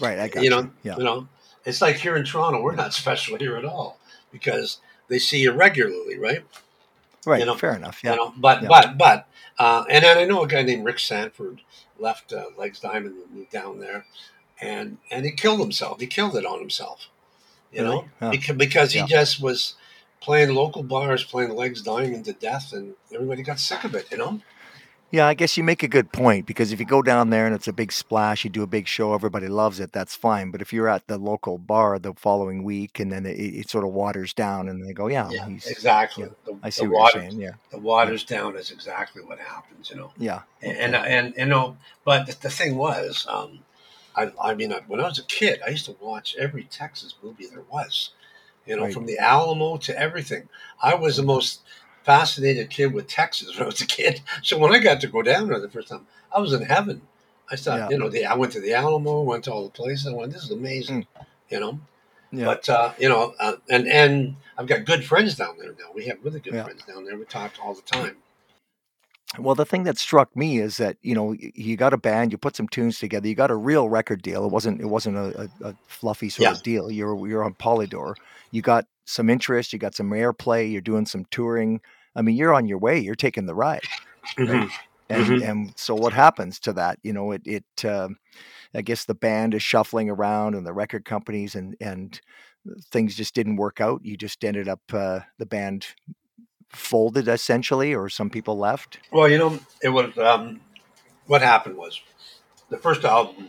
right. I got you you. know, Yeah. you know, it's like here in Toronto, we're not [LAUGHS] special here at all because they see you regularly, right? Right. you know, fair enough. You Yeah. know, but Yeah. but but, uh, and then I know a guy named Rick Sanford left uh, Legs Diamond and moved down there, and and he killed himself. He killed it on himself, you Really? know, Huh. because because he Yeah. just was playing local bars, playing Legs Diamond to death, and everybody got sick of it, you know. Yeah, I guess you make a good point because if you go down there and it's a big splash, you do a big show, everybody loves it, that's fine. But if you're at the local bar the following week and then it, it sort of waters down and they go, yeah, Yeah, he's, exactly. The, I see what water, you're saying. Yeah. the waters down is exactly what happens, you know. Yeah. And and you know, but the, the thing was, um, I I mean, I, when I was a kid, I used to watch every Texas movie there was, you know, Right. from the Alamo to everything. I was the most fascinated kid with Texas [LAUGHS] when I was a kid. So when I got to go down there the first time, I was in heaven. I thought, Yeah. you know, the, I went to the Alamo, went to all the places. I went, this is amazing, you know. Yeah. But uh, you know, uh, and and I've got good friends down there now. We have really good Yeah. friends down there. We talk all the time. Well, the thing that struck me is that you know y- you got a band, you put some tunes together, you got a real record deal. It wasn't it wasn't a, a, a fluffy sort Yeah. of deal. You're you're on Polydor. You got some interest, you got some airplay, you're doing some touring. I mean, you're on your way. You're taking the ride, Mhm. and Mhm. and so what happens to that? You know, it it um, I guess the band is shuffling around and the record companies and and things just didn't work out. You just ended up uh, the band folded essentially, or some people left. Well, you know, it was um, what happened was the first album.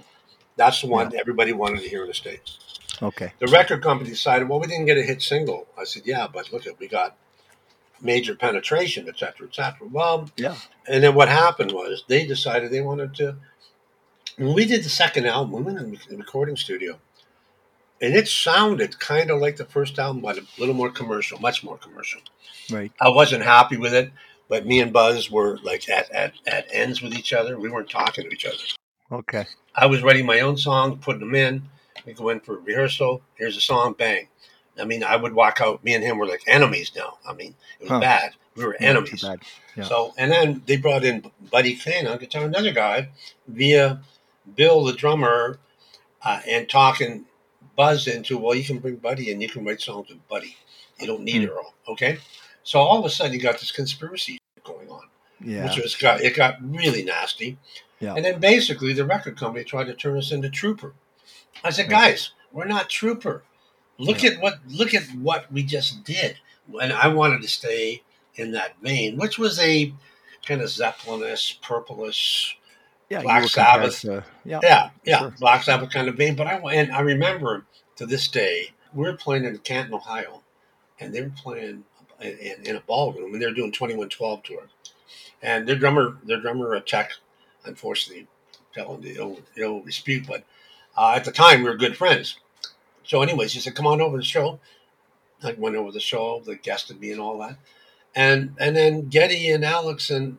That's the one everybody wanted to hear in the states. Okay. The record company decided, well, we didn't get a hit single. I said, yeah, but look at we got major penetration, et cetera, et cetera. Well, Yeah. and then what happened was they decided they wanted to. When we did the second album, we went in the recording studio, and it sounded kind of like the first album, but a little more commercial, much more commercial. Right. I wasn't happy with it, but me and Buzz were like at, at, at ends with each other. We weren't talking to each other. Okay. I was writing my own songs, putting them in. We go in for rehearsal. Here's a song, bang. I mean, I would walk out. Me and him were like enemies now. I mean, it was Huh. bad. We were Yeah, enemies. bad. Yeah. So, and then they brought in Buddy Caine on guitar, another guy, via Bill, the drummer, uh, and talking Buzz into, well, you can bring Buddy and you can write songs with Buddy. You don't need Hmm. Earl, okay? So all of a sudden, you got this conspiracy going on Yeah. which was got it got really nasty. Yeah. And then basically the record company tried to turn us into Trooper. I said, Yeah. guys, we're not Trooper. Look at what look at what we just did. And I wanted to stay in that vein, which was a kind of Zeppelinish, purplish, yeah. Black you were compared Sabbath. to- yeah. yeah, yeah, Sure. Black Sabbath kind of vein. But I and I remember to this day we were playing in Canton, Ohio, and they were playing in, in, in a ballroom, and they were doing Twenty One Twelve tour. And their drummer, their drummer, a Czech, unfortunately, telling the ill, ill dispute, but uh, at the time we were good friends. So, anyways, he said, "Come on over to the show." I went over the show, the guested me and all that, and and then Geddy and Alex and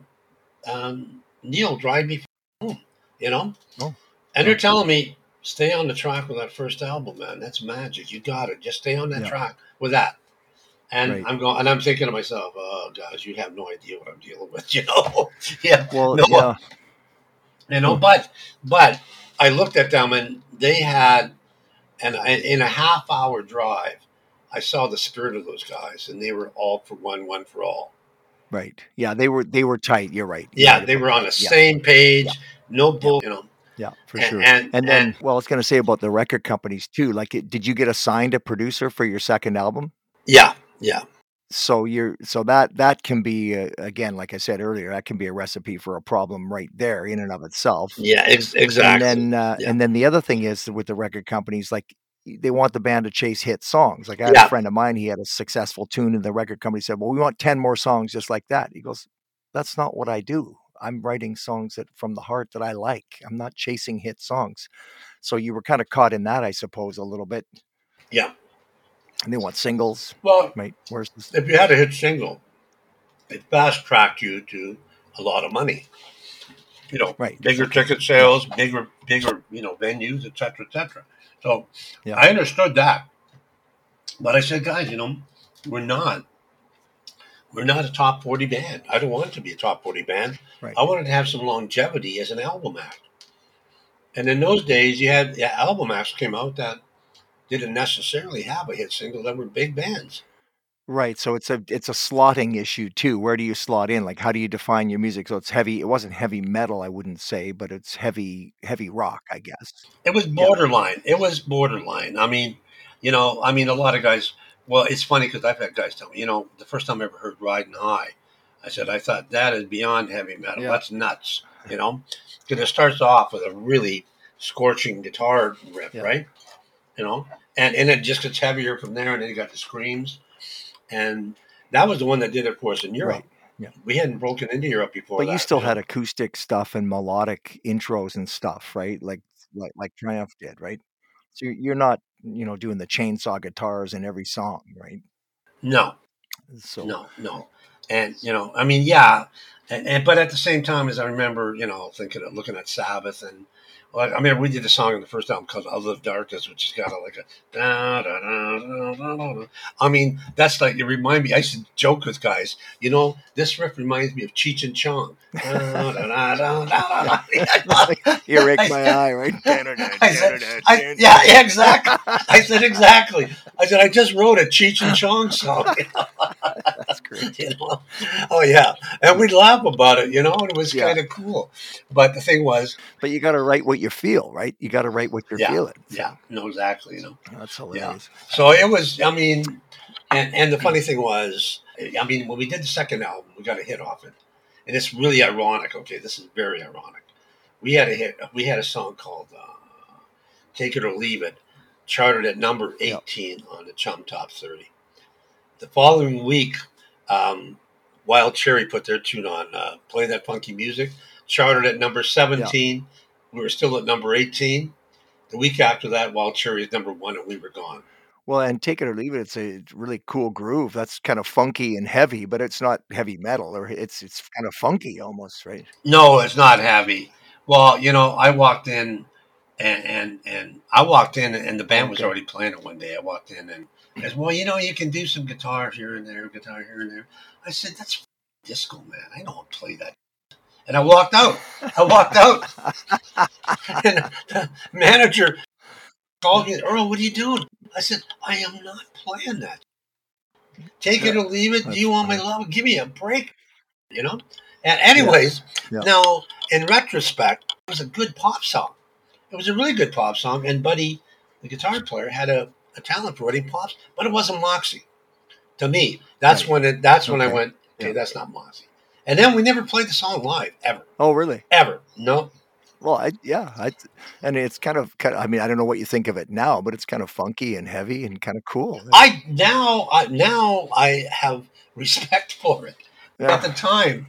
um, Neil drive me home, you know. Oh. And they're telling me, stay on the track with that first album, man. That's magic. You got it. Just stay on that Yeah. track with that. And Right. I'm going, and I'm thinking to myself, oh, guys, you have no idea what I'm dealing with, [LAUGHS] you know? yeah. Well, No. yeah. You know, Hmm. but but I looked at them and they had, and in a half hour drive, I saw the spirit of those guys, and they were all for one, one for all. Right. Yeah, they were they were tight. You're right. You're Yeah, right they were on the. Yeah. same page, no bull. You know, Yeah, for and, sure. and And then, and well, I was going to say about the record companies too. Like, it- did you get assigned a producer for your second album? yeah, yeah, So you're so that that can be uh, again, like I said earlier, that can be a recipe for a problem right there in and of itself. yeah, ex- And exactly. then, uh, Yeah. and then the other thing is with the record companies, like they want the band to chase hit songs. Like I had Yeah. a friend of mine, he had a successful tune, and the record company said, "Well, we want ten more songs just like that." He goes, "That's not what I do. I'm writing songs that from the heart that I like. I'm not chasing hit songs." So you were kind of caught in that, I suppose, a little bit. Yeah. And they want singles, Well, right? Where's this? if you had a hit single, it fast tracked you to a lot of money. You know, Right. bigger ticket sales, bigger, bigger, you know, venues, et cetera, et cetera. So Yeah. I understood that. But I said, guys, you know, we're not. We're not a top 40 band. I don't want to be a top 40 band. Right. I wanted to have some longevity as an album act. And in those days, you had yeah, album acts came out that didn't necessarily have a hit single that were big bands. Right. So it's a it's a slotting issue too. Where do you slot in? Like how do you define your music? So it's heavy. It wasn't heavy metal, I wouldn't say, but it's heavy heavy rock, I guess. It was borderline. It was borderline. I mean, you know, I mean, a lot of guys. Well, it's funny because I've had guys tell me, you know, the first time I ever heard "Riding High," I said, I thought that is beyond heavy metal. Yeah. That's nuts. You know, because it starts off with a really scorching guitar riff, Yeah. right? You know, and and it just gets heavier from there, and then you got the screams, and that was the one that did it for us in Europe. Right. Yeah. We hadn't broken into Europe before. But you still know? had acoustic stuff and melodic intros and stuff, right? Like like like Triumph did, right? So you're, you're not, you know, doing the chainsaw guitars in every song, right? no, So No, no, and you know, I mean, yeah, and, and but at the same time, as I remember, you know, thinking of looking at Sabbath and. Well, I mean, we did a song in the first album called "I Love Darkness," which has got a, like a. Da, da, da, da, da, da. I mean, that's like it remind me. I used to joke with guys, you know, this riff reminds me of Cheech and Chong. Earache I my eye, right? I said, I, yeah, yeah, exactly. I said exactly. I said I just wrote a Cheech and Chong song. That's great. you know oh yeah and we'd laugh about it you know and it was Yeah. kind of cool but the thing was But you got to write what you feel, right? You got to write what you're Yeah, feeling. So, yeah. No exactly you know. That's hilarious. so it was i mean and and the funny thing was i mean when we did the second album we got a hit off it. And it's really ironic okay this is very ironic. We had a hit we had a song called uh, take it or leave it charted at number 18 on the CHUM top 30 the following week um, wild cherry put their tune on uh, play that funky music charted at number 17 we were still at number 18 the week after that wild cherry is number one and we were gone Well, and take it or leave it, it's a really cool groove. That's kind of funky and heavy, but it's not heavy metal, or it's it's kind of funky almost, right? No, it's not heavy. Well, you know, I walked in and and, and I walked in and the band was already playing it one day. I walked in and I said, Well, you know, you can do some guitar here and there, guitar here and there. I said, That's disco, man. I don't play that. And I walked out. I walked out. [LAUGHS] and the manager called me, Earl, what are you doing? I said, I am not playing that. Take it or leave it. Do you want my love? Give me a break. You know? And anyways, Yeah. now in retrospect, it was a good pop song. It was a really good pop song, and Buddy, the guitar player, had a, a talent for writing pops, but it wasn't Moxy. To me, that's Right. when it. That's when I went, okay, Yeah. that's not Moxy. And then we never played the song live ever, Oh, really? ever. No, Well, I yeah, I and it's kind of kind of. I mean, I don't know what you think of it now, but it's kind of funky and heavy and kind of cool. I now, I, now I have respect [LAUGHS] for it. At the time,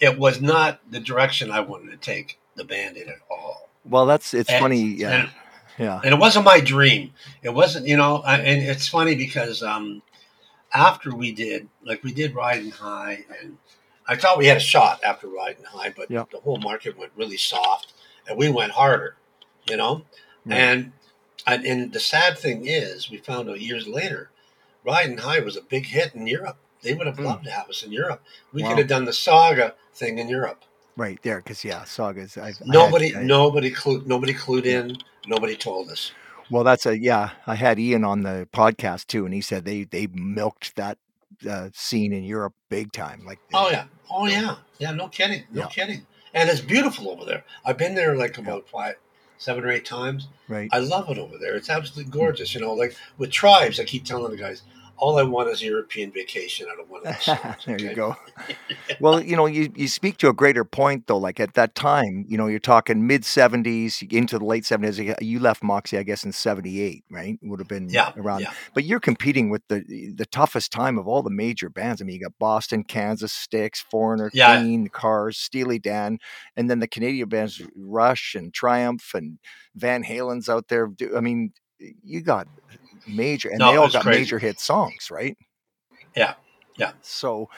it was not the direction I wanted to take the band in at all. Well, that's it's And- funny. Yeah, and- yeah. and it wasn't my dream. It wasn't, you know, I- and it's funny because um, after we did, like we did Riding High, and I thought we had a shot after Riding High, but Yeah. the whole market went really soft, and we went harder, you know. Right. And and the sad thing is, we found out years later, Riding High was a big hit in Europe. They would have Hmm. loved to have us in Europe. We Wow. could have done the Saga thing in Europe. Right there, because yeah, sagas. I've, I had- Nobody, I- nobody, clued, nobody clued in. Nobody told us. Well, that's a yeah. I had Ian on the podcast too, and he said they they milked that uh, scene in Europe big time. Like, Oh yeah, oh yeah, yeah. No kidding, no Yeah. kidding. And it's beautiful over there. I've been there like about five, seven or eight times. right. I love it over there. It's absolutely gorgeous. You know, like with TRIBZ, I keep telling the guys, all I want is a European vacation. I don't want to. there you go. [LAUGHS] well, you know, you, you speak to a greater point though. Like at that time, you know, you're talking mid '70s into the late '70s. You left Moxy, I guess, in '78, right? Would have been Yeah, around. yeah. But you're competing with the the toughest time of all the major bands. I mean, you got Boston, Kansas, Styx, Foreigner, Yeah. Queen, Cars, Steely Dan, and then the Canadian bands Rush and Triumph and Van Halen's out there. I mean, you got major, and No, they all got crazy. major hit songs, right? Yeah, yeah. So,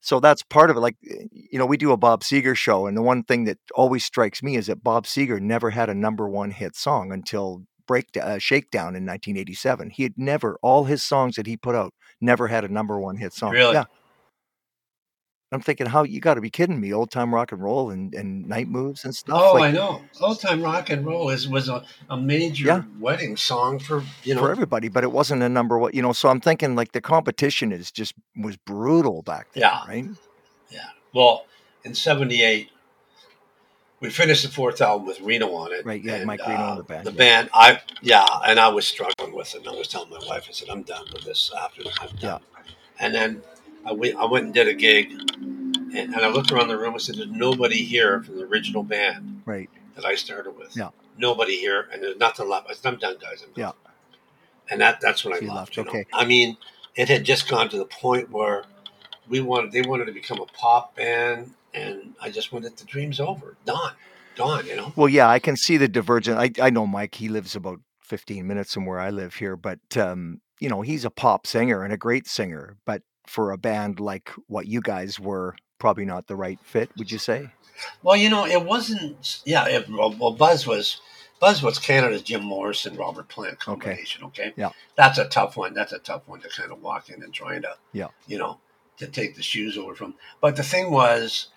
so that's part of it. Like, eh, you know, we do a Bob Seger show, and the one thing that always strikes me is that Bob Seger never had a number one hit song until Break uh, Shakedown in 1987. He had never all his songs that he put out never had a number one hit song. Really? Yeah. I'm thinking, how you got to be kidding me? Old time rock and roll and, and night moves and stuff. Oh, like, I know. Old time rock and roll is was a, a major Yeah. wedding song for you know. for everybody, but it wasn't a number one. You know, so I'm thinking like the competition is just was brutal back then, Yeah. right? Yeah. Well, in '78, we finished the fourth album with Reno on it. Right, Yeah, had Mike Reno on uh, the band, The yeah. band, I yeah, and I was struggling with it. And I was telling my wife, I said, "I'm done with this. After I'm done." And then I went, I went and did a gig, and, and I looked around the room. I said, "There's nobody here from the original band Right. that I started with. Yeah. Nobody here, and there's nothing left. I said, I'm done, guys. I'm done. Yeah. And that that's when I left. left, you know? okay. I mean, it had just gone to the point where we wanted they wanted to become a pop band, and I just wanted the dream's over, done, gone. You know. Well, yeah, I can see the divergent. I, I know Mike. He lives about 15 minutes from where I live here, but um, you know, he's a pop singer and a great singer. But for a band like what you guys were, probably not the right fit. Would you say? Well, you know, it wasn't. Yeah, it, well, Buzz was Buzz was Canada's Jim Morrison, Robert Plant combination. Okay. Yeah. That's a tough one. That's a tough one to kind of walk in and trying to. Yeah. You know, to take the shoes over from. But the thing was,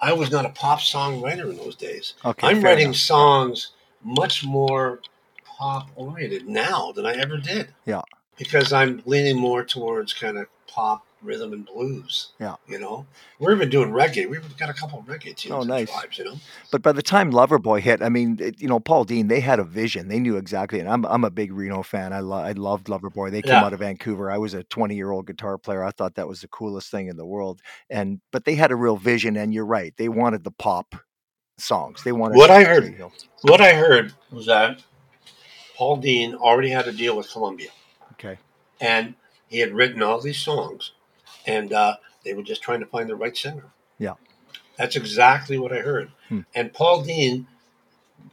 I was not a pop songwriter in those days. Okay, I'm writing enough. songs much more pop oriented now than I ever did. Yeah. Because I'm leaning more towards kind of pop rhythm and blues. Yeah. You know, we're even doing reggae. We've got a couple of reggae tunes. Oh, nice. TRIBZ, you know. But by the time Loverboy hit, I mean, it, you know, Paul Dean, they had a vision. They knew exactly. And I'm, I'm a big Reno fan. I, lo- I loved Loverboy. They came Yeah. out of Vancouver. I was a 20 year old guitar player. I thought that was the coolest thing in the world. And but they had a real vision. And you're right. They wanted the pop songs. They wanted What I heard- know, What I heard was that Paul Dean already had a deal with Columbia, okay. and he had written all these songs, and uh, they were just trying to find the right singer. Yeah. That's exactly what I heard. Hmm. And Paul Dean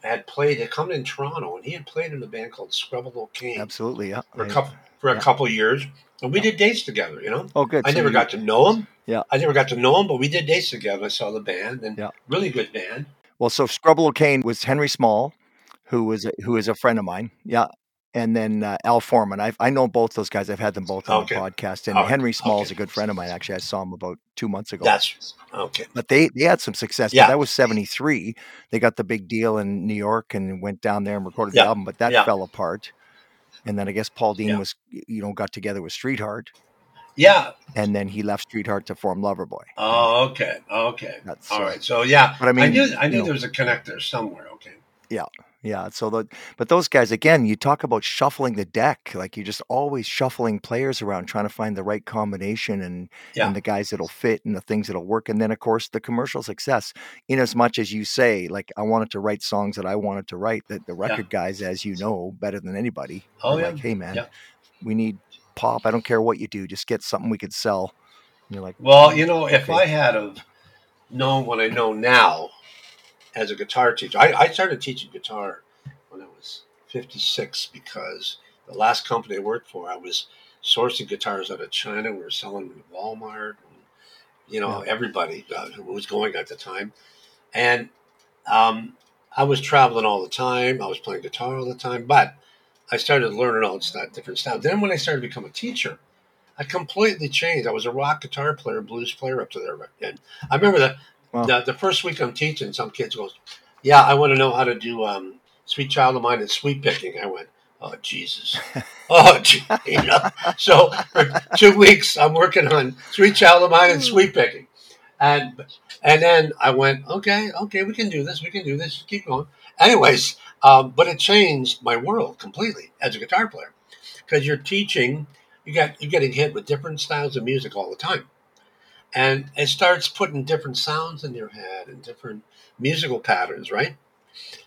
had played, had come in Toronto, and he had played in a band called Scrubbaloe Caine Absolutely. Yeah. for a couple for a yeah. couple years, and we did dates together. You know, Oh, good. I So never you- got to know him. Yeah. I never got to know him, but we did dates together. I saw the band, and Yeah. really good band. Well, so Scrubbaloe Caine was Henry Small, who was a, who is a friend of mine. Yeah. And then uh, Al Foreman. I I know both those guys. I've had them both on Okay. the podcast. And Oh, Henry Small is a good friend of mine. Actually, I saw him about two months ago. That's okay. but they they had some success. Yeah. That was '73. They got the big deal in New York and went down there and recorded Yeah. the album. But that Yeah. fell apart. And then I guess Paul Dean Yeah. was you know got together with Streetheart, Yeah. and then he left Streetheart to form Loverboy. Oh, okay. Okay. That's All uh. So yeah, But I mean, knew I you knew know. there was a connector somewhere. Okay. Yeah. So the but those guys again, you talk about shuffling the deck. Like you're just always shuffling players around, trying to find the right combination and Yeah. and the guys that'll fit and the things that'll work. And then of course the commercial success. In as much as you say, like I wanted to write songs that I wanted to write, that the record guys, as you know, better than anybody, Oh yeah. like, hey man, Yeah. we need pop. I don't care what you do, just get something we could sell. And you're like, Well, oh, you know, if I had have known what I know now as a guitar teacher, I, I started teaching guitar when I was 56 because the last company I worked for, I was sourcing guitars out of China. We were selling them at Walmart, and, you know, everybody uh, who was going at the time. And um, I was traveling all the time. I was playing guitar all the time, but I started learning all this different stuff. Then when I started to become a teacher, I completely changed. I was a rock guitar player, blues player up to there. And I remember that Wow. the, the first week I'm teaching, some kids goes, "Yeah, I want to know how to do um, Sweet Child of Mine and sweep picking." I went, "Oh Jesus, [LAUGHS] oh gee," you know. So for two weeks I'm working on Sweet Child of Mine and sweep picking, and and then I went, "Okay, okay, we can do this. We can do this. Keep going." Anyways, um, but it changed my world completely as a guitar player because you're teaching. You got you're getting hit with different styles of music all the time and it starts putting different sounds in your head and different musical patterns, right?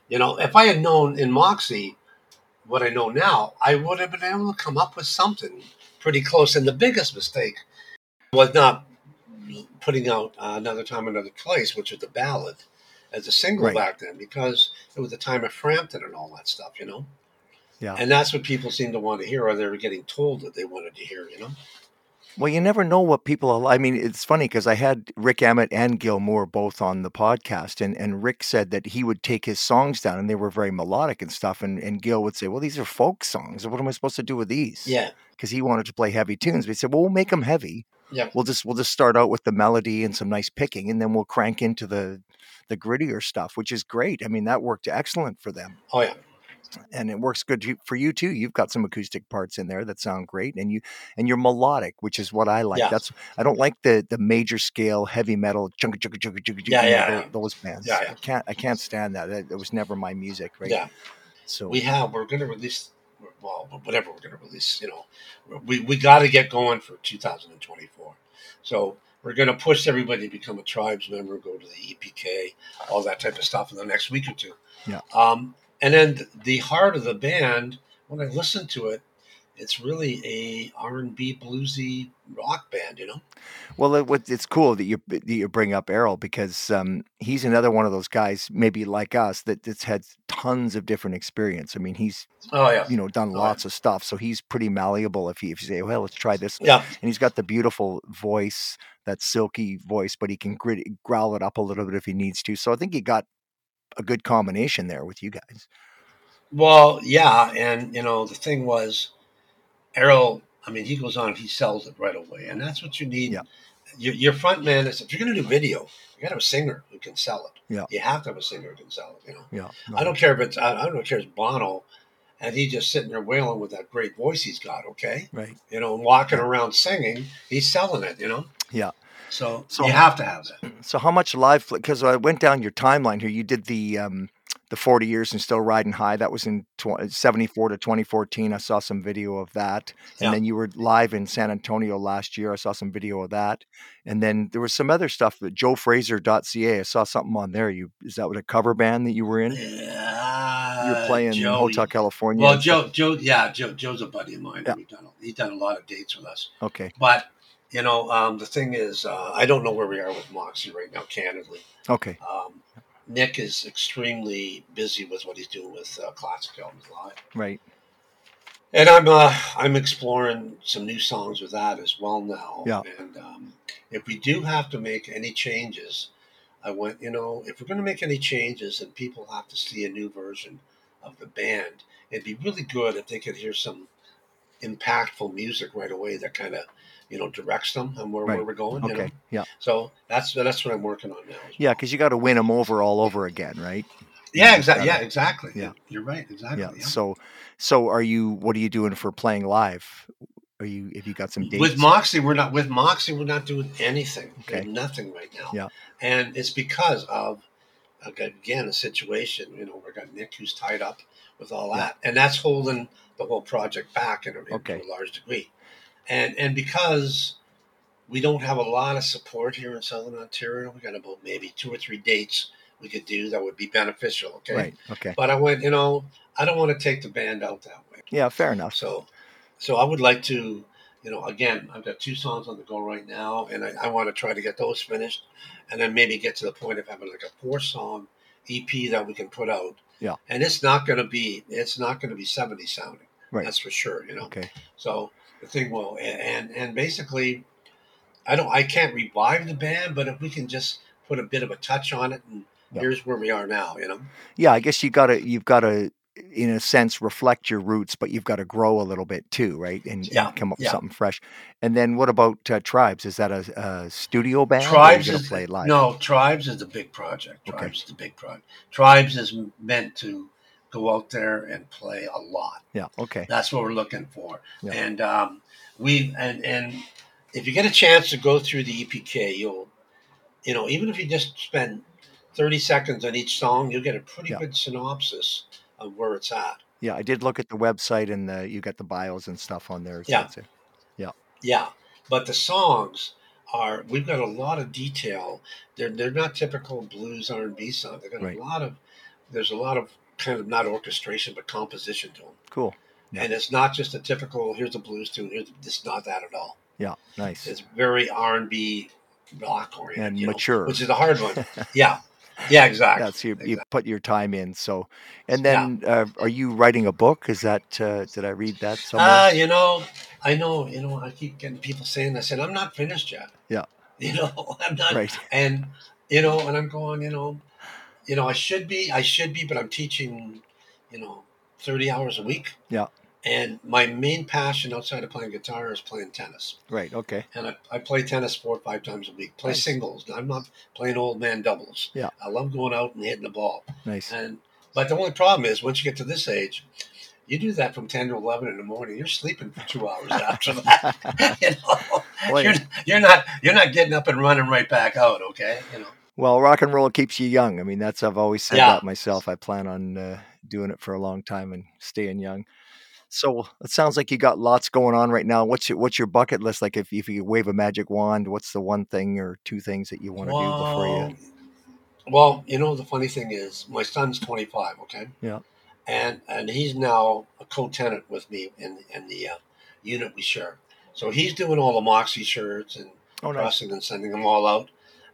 You know, if I had known in Moxy what I know now, I would have been able to come up with something pretty close. And the biggest mistake was not putting out uh, another time, another place, which was the ballad as a single Right. back then, because it was the time of Frampton and all that stuff, you know. Yeah. And that's what people seem to want to hear, or they were getting told that they wanted to hear, you know. Well, you never know what people are. I mean, it's funny because I had Rik Emmett and Gil Moore both on the podcast, and, and Rick said that he would take his songs down and they were very melodic and stuff. And, and Gil would say, Well, these are folk songs. What am I supposed to do with these? Yeah, Because he wanted to play heavy tunes. We said, Well, we'll make them heavy. Yeah. We'll just we'll just start out with the melody and some nice picking, and then we'll crank into the the grittier stuff, which is great. I mean, that worked excellent for them. oh yeah, and it works good for you too. You've got some acoustic parts in there that sound great, and you and you're melodic, which is what I like. Yeah. That's I don't like the the major scale heavy metal chunka chunka chunka chunka. Yeah, you know, yeah, tho- yeah. Those bands. Yeah, yeah. I can't I can't stand that. That, that was never my music. Right. yeah. So we have we're going to release well whatever we're going to release you know we, we got to get going for 2024 so we're going to push everybody to become a TRIBZ member go to the epk all that type of stuff in the next week or two Yeah. um, and then the heart of the band when i listen to it it's really a r&b bluesy rock band you know well, it, it's cool that you that you bring up Errol because um, he's another one of those guys, maybe like us, that that's had tons of different experience. I mean, he's oh yeah you know done yeah. lots of stuff, so he's pretty malleable. If he if you say, well, let's try this yeah and he's got the beautiful voice, that silky voice, but he can grit, growl it up a little bit if he needs to. So I think he got a good combination there with you guys. Well, yeah, and you know the thing was, Errol. I mean, he goes on, he sells it right away, and that's what you need. Yeah. Your, your front man is if you're going to do video, you got to have a singer who can sell it. Yeah. you have to have a singer who can sell it. You know, Yeah, I don't care if it's I, I don't care if it's Bono, and he's just sitting there wailing with that great voice he's got. Okay, right. you know, and walking around singing, he's selling it. You know. Yeah. So, So- you have to have that. [CLEARS THROAT] So how much live? Because I went down your timeline here. You did the um, the forty years and still riding high. That was in seventy four to twenty fourteen. I saw some video of that, and Yeah. then you were live in San Antonio last year. I saw some video of that, and then there was some other stuff. That JoeFraser.ca. I saw something on there. You is that what a cover band that you were in? Yeah, You're playing Hotel California. Well? Joe, Joe, yeah, Joe, Joe's a buddy of mine. Yeah. We've done, he's done a lot of dates with us. Okay. But you know, um, the thing is, uh, I don't know where we are with Moxy right now. Candidly, Okay. um, Nick is extremely busy with what he's doing with uh, classic albums live, Right. and I'm uh, I'm exploring some new songs with that as well now. Yeah. And um, if we do have to make any changes, I went, you know, if we're going to make any changes, and people have to see a new version of the band, it'd be really good if they could hear some impactful music right away that kind of, you know, directs them and where, where we're going. You know? Okay. Yeah. So that's that's what I'm working on now. as Yeah, because you got to win them over all over again, right? yeah, exactly. Yeah, exactly. Yeah. you're right. Exactly. Yeah. yeah. So, so are you? What are you doing for playing live? Are you? Have you got some dates? With Moxy, we're not with Moxy. We're not doing anything. Okay. Nothing right now. Yeah. And it's because of again a situation. You know, we got Nick who's tied up with all Yeah. that, and that's holding the whole project back in Okay. to a large degree. And and because we don't have a lot of support here in Southern Ontario, we got about maybe two or three dates we could do that would be beneficial. Okay. Right. Okay. But I went, you know, I don't want to take the band out that way. Yeah. Fair enough. So, so I would like to, you know, again, I've got two songs on the go right now, and I, I want to try to get those finished, and then maybe get to the point of having like a four song EP that we can put out. Yeah. And it's not going to be, it's not going to be seventy sounding. Right. That's for sure. You know. Okay. So the thing will, and and, and basically, I don't, I can't revive the band, but if we can just put a bit of a touch on it, and Yeah. here's where we are now. You know. Yeah. I guess you got to. You've got to in a sense reflect your roots, but you've got to grow a little bit too, right? And, Yeah, and come up with something fresh. And then what about uh, TRIBZ? Is that a, a studio band? TRIBZ is play live? no TRIBZ is the big project. Okay. TRIBZ is the big project. TRIBZ is meant to go out there and play a lot. Yeah. Okay. That's what we're looking for. Yeah. And um, we and and if you get a chance to go through the EPK, you'll you know even if you just spend thirty seconds on each song, you'll get a pretty Yeah. good synopsis of where it's at. Yeah, I did look at the website and the, you got the bios and stuff on there. so Yeah. a- Yeah, but the songs are we've got a lot of detail. They're they're not typical blues R and B songs. They've got Right. a lot of there's a lot of kind of not orchestration but composition to them. cool. Yeah. And it's not just a typical here's a blues tune. Here's it's not that at all. Yeah. Nice. It's very R and B rock oriented And you know, mature. which is a hard one. [LAUGHS] yeah, yeah, exactly. That's so you, you put your time in. So, and Yeah. then uh, are you writing a book? Is that, uh, did I read that somewhere? Ah, you know, I know, you know, I keep getting people saying, I said, I'm not finished yet. Yeah. [LAUGHS] You know, I'm not. right. And, you know, and I'm going, you know, you know, I should be, I should be, but I'm teaching, you know, 30 hours a week. Yeah. And my main passion outside of playing guitar is playing tennis. Right. Okay. And I, I play tennis four or five times a week. Play Nice. singles. I'm not playing old man doubles. Yeah. I love going out and hitting the ball. Nice. And but the only problem is once you get to this age, you do that from ten to eleven in the morning. You're sleeping for two hours after [LAUGHS] that. [LAUGHS] you know, you're, you're not you're not getting up and running right back out. Okay, you know. Well, rock and roll keeps you young. I mean, that's I've always said Yeah. that myself. I plan on uh, doing it for a long time and staying young. So it sounds like you got lots going on right now. What's your what's your bucket list like? If if you wave a magic wand, what's the one thing or two things that you want to do before you? Well, you know the funny thing is, my son's 25. Okay. Yeah. And and he's now a co-tenant with me in in the uh, unit we share. So he's doing all the Moxy shirts and Oh, nice. pressing and sending them all out,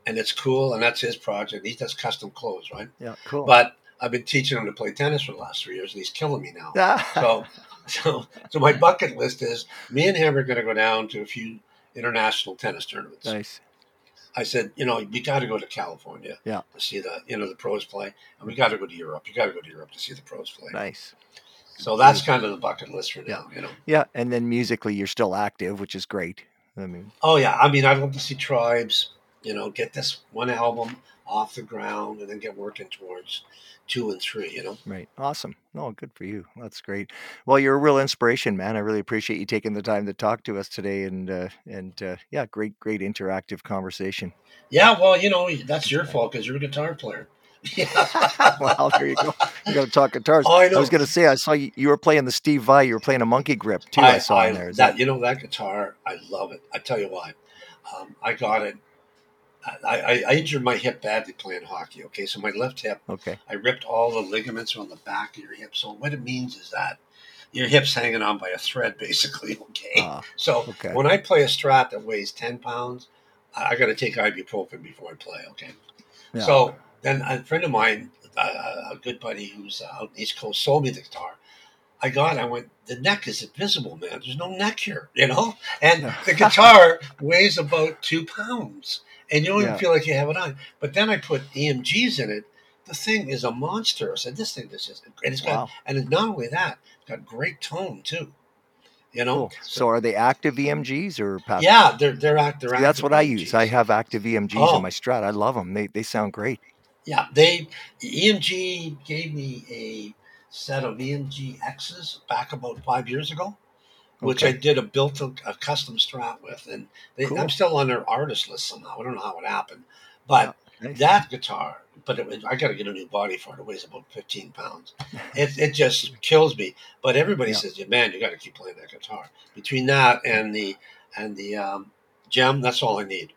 and it's cool. And that's his project. He does custom clothes, right? Yeah, cool. But I've been teaching him to play tennis for the last three years, and he's killing me now. [LAUGHS] So, so, so my bucket list is me and him are going to go down to a few international tennis tournaments. nice. I said, you know, we got to go to California, Yeah. to see the, you know, the pros play, and we got to go to Europe. You got to go to Europe to see the pros play. Nice. So that's kind of the bucket list for now. You know. Yeah, and then musically, you're still active, which is great. I mean, Oh yeah, I mean, I'd love to see TRIBZ. You know, get this one album off the ground, and then get working towards two and three. You know. right. Awesome. No, good for you. That's great. Well, you're a real inspiration, man. I really appreciate you taking the time to talk to us today, and uh, and uh, yeah, great, great interactive conversation. Yeah, well, you know, that's your fault because you're a guitar player. Yeah. [LAUGHS] well, there you go. You got to talk guitars. Oh, I I was going to say, I saw you, you were playing the Steve Vai. You were playing a monkey grip too. I, saw in there. Is that, you know that guitar, I love it. I tell you why. Um, I got it. I, I, I injured my hip badly playing hockey. Okay, so my left hip, okay? I ripped all the ligaments on the back of your hip. So what it means is that your hip's hanging on by a thread, [LAUGHS] basically. Okay. Uh, so okay. when I play a Strat that weighs ten pounds, I, I got to take ibuprofen before I play. Okay. yeah. So then a friend of mine, uh, a good buddy who's uh, out East Coast, sold me the guitar. I got. it. I went. The neck is invisible, man. There's no neck here, you know. And [LAUGHS] the guitar weighs about two pounds, and you don't Yeah. even feel like you have it on. But then I put EMGs in it. The thing is a monster. I said, "This thing this is just," and it's got, Wow. and it's not only that, it's got great tone too. You know. Cool. So are they active EMGs or passive? yeah, they're they're act. They're See, that's active what I use. I have active EMGs Oh. in my Strat. I love them. They they sound great. Yeah, they EMG gave me a set of EMG X's back about five years ago, which I did a built a, a custom strat with, and they, Cool. I'm still on their artist list somehow. I don't know how it happened, but Nice. that guitar, but it, I got to get a new body for it. It weighs about 15 pounds. [LAUGHS] It, it just kills me. But everybody Yeah. says, "Yeah, man, you got to keep playing that guitar." Between that and the and the um, Jem, that's all I need.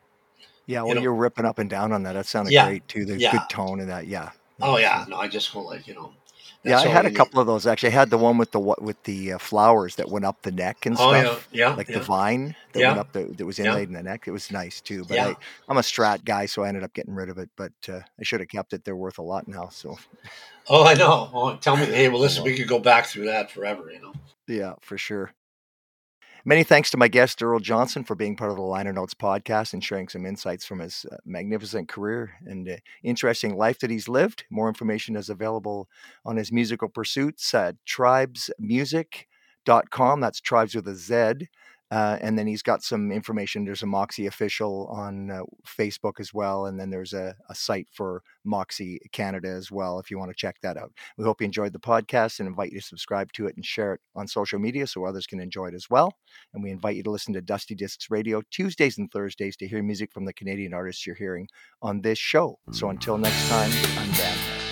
Yeah, you know- you are ripping up and down on that. That sounded Yeah, great too. The yeah. good tone and that. Yeah. Oh yeah, no, I just go like you know. Yeah, I had a couple of those actually. I had the one with the with the uh, flowers that went up the neck and Oh stuff, yeah, yeah, like yeah. the vine that Yeah. went up the, that was inlaid in the neck. It was nice too. But. I, I'm a Strat guy, so I ended up getting rid of it. But uh, I should have kept it. They're worth a lot now. So Oh, I know. Oh, tell me, hey, well, [LAUGHS] listen, we could go back through that forever, you know. yeah, for sure. Many thanks to my guest, Earl Johnson, for being part of the Liner Notes podcast and sharing some insights from his uh, magnificent career and interesting life that he's lived. More information is available on his musical pursuits at tribzmusic.com. That's TRIBZ with a Z. Uh, and then he's got some information. There's a Moxy official on uh, Facebook as well. And then there's a, a, site for Moxy Canada as well, if you want to check that out. We hope you enjoyed the podcast and invite you to subscribe to it and share it on social media so others can enjoy it as well. And we invite you to listen to Dusty Discs Radio Tuesdays and Thursdays to hear music from the Canadian artists you're hearing on this show. So until next time, I'm Dan.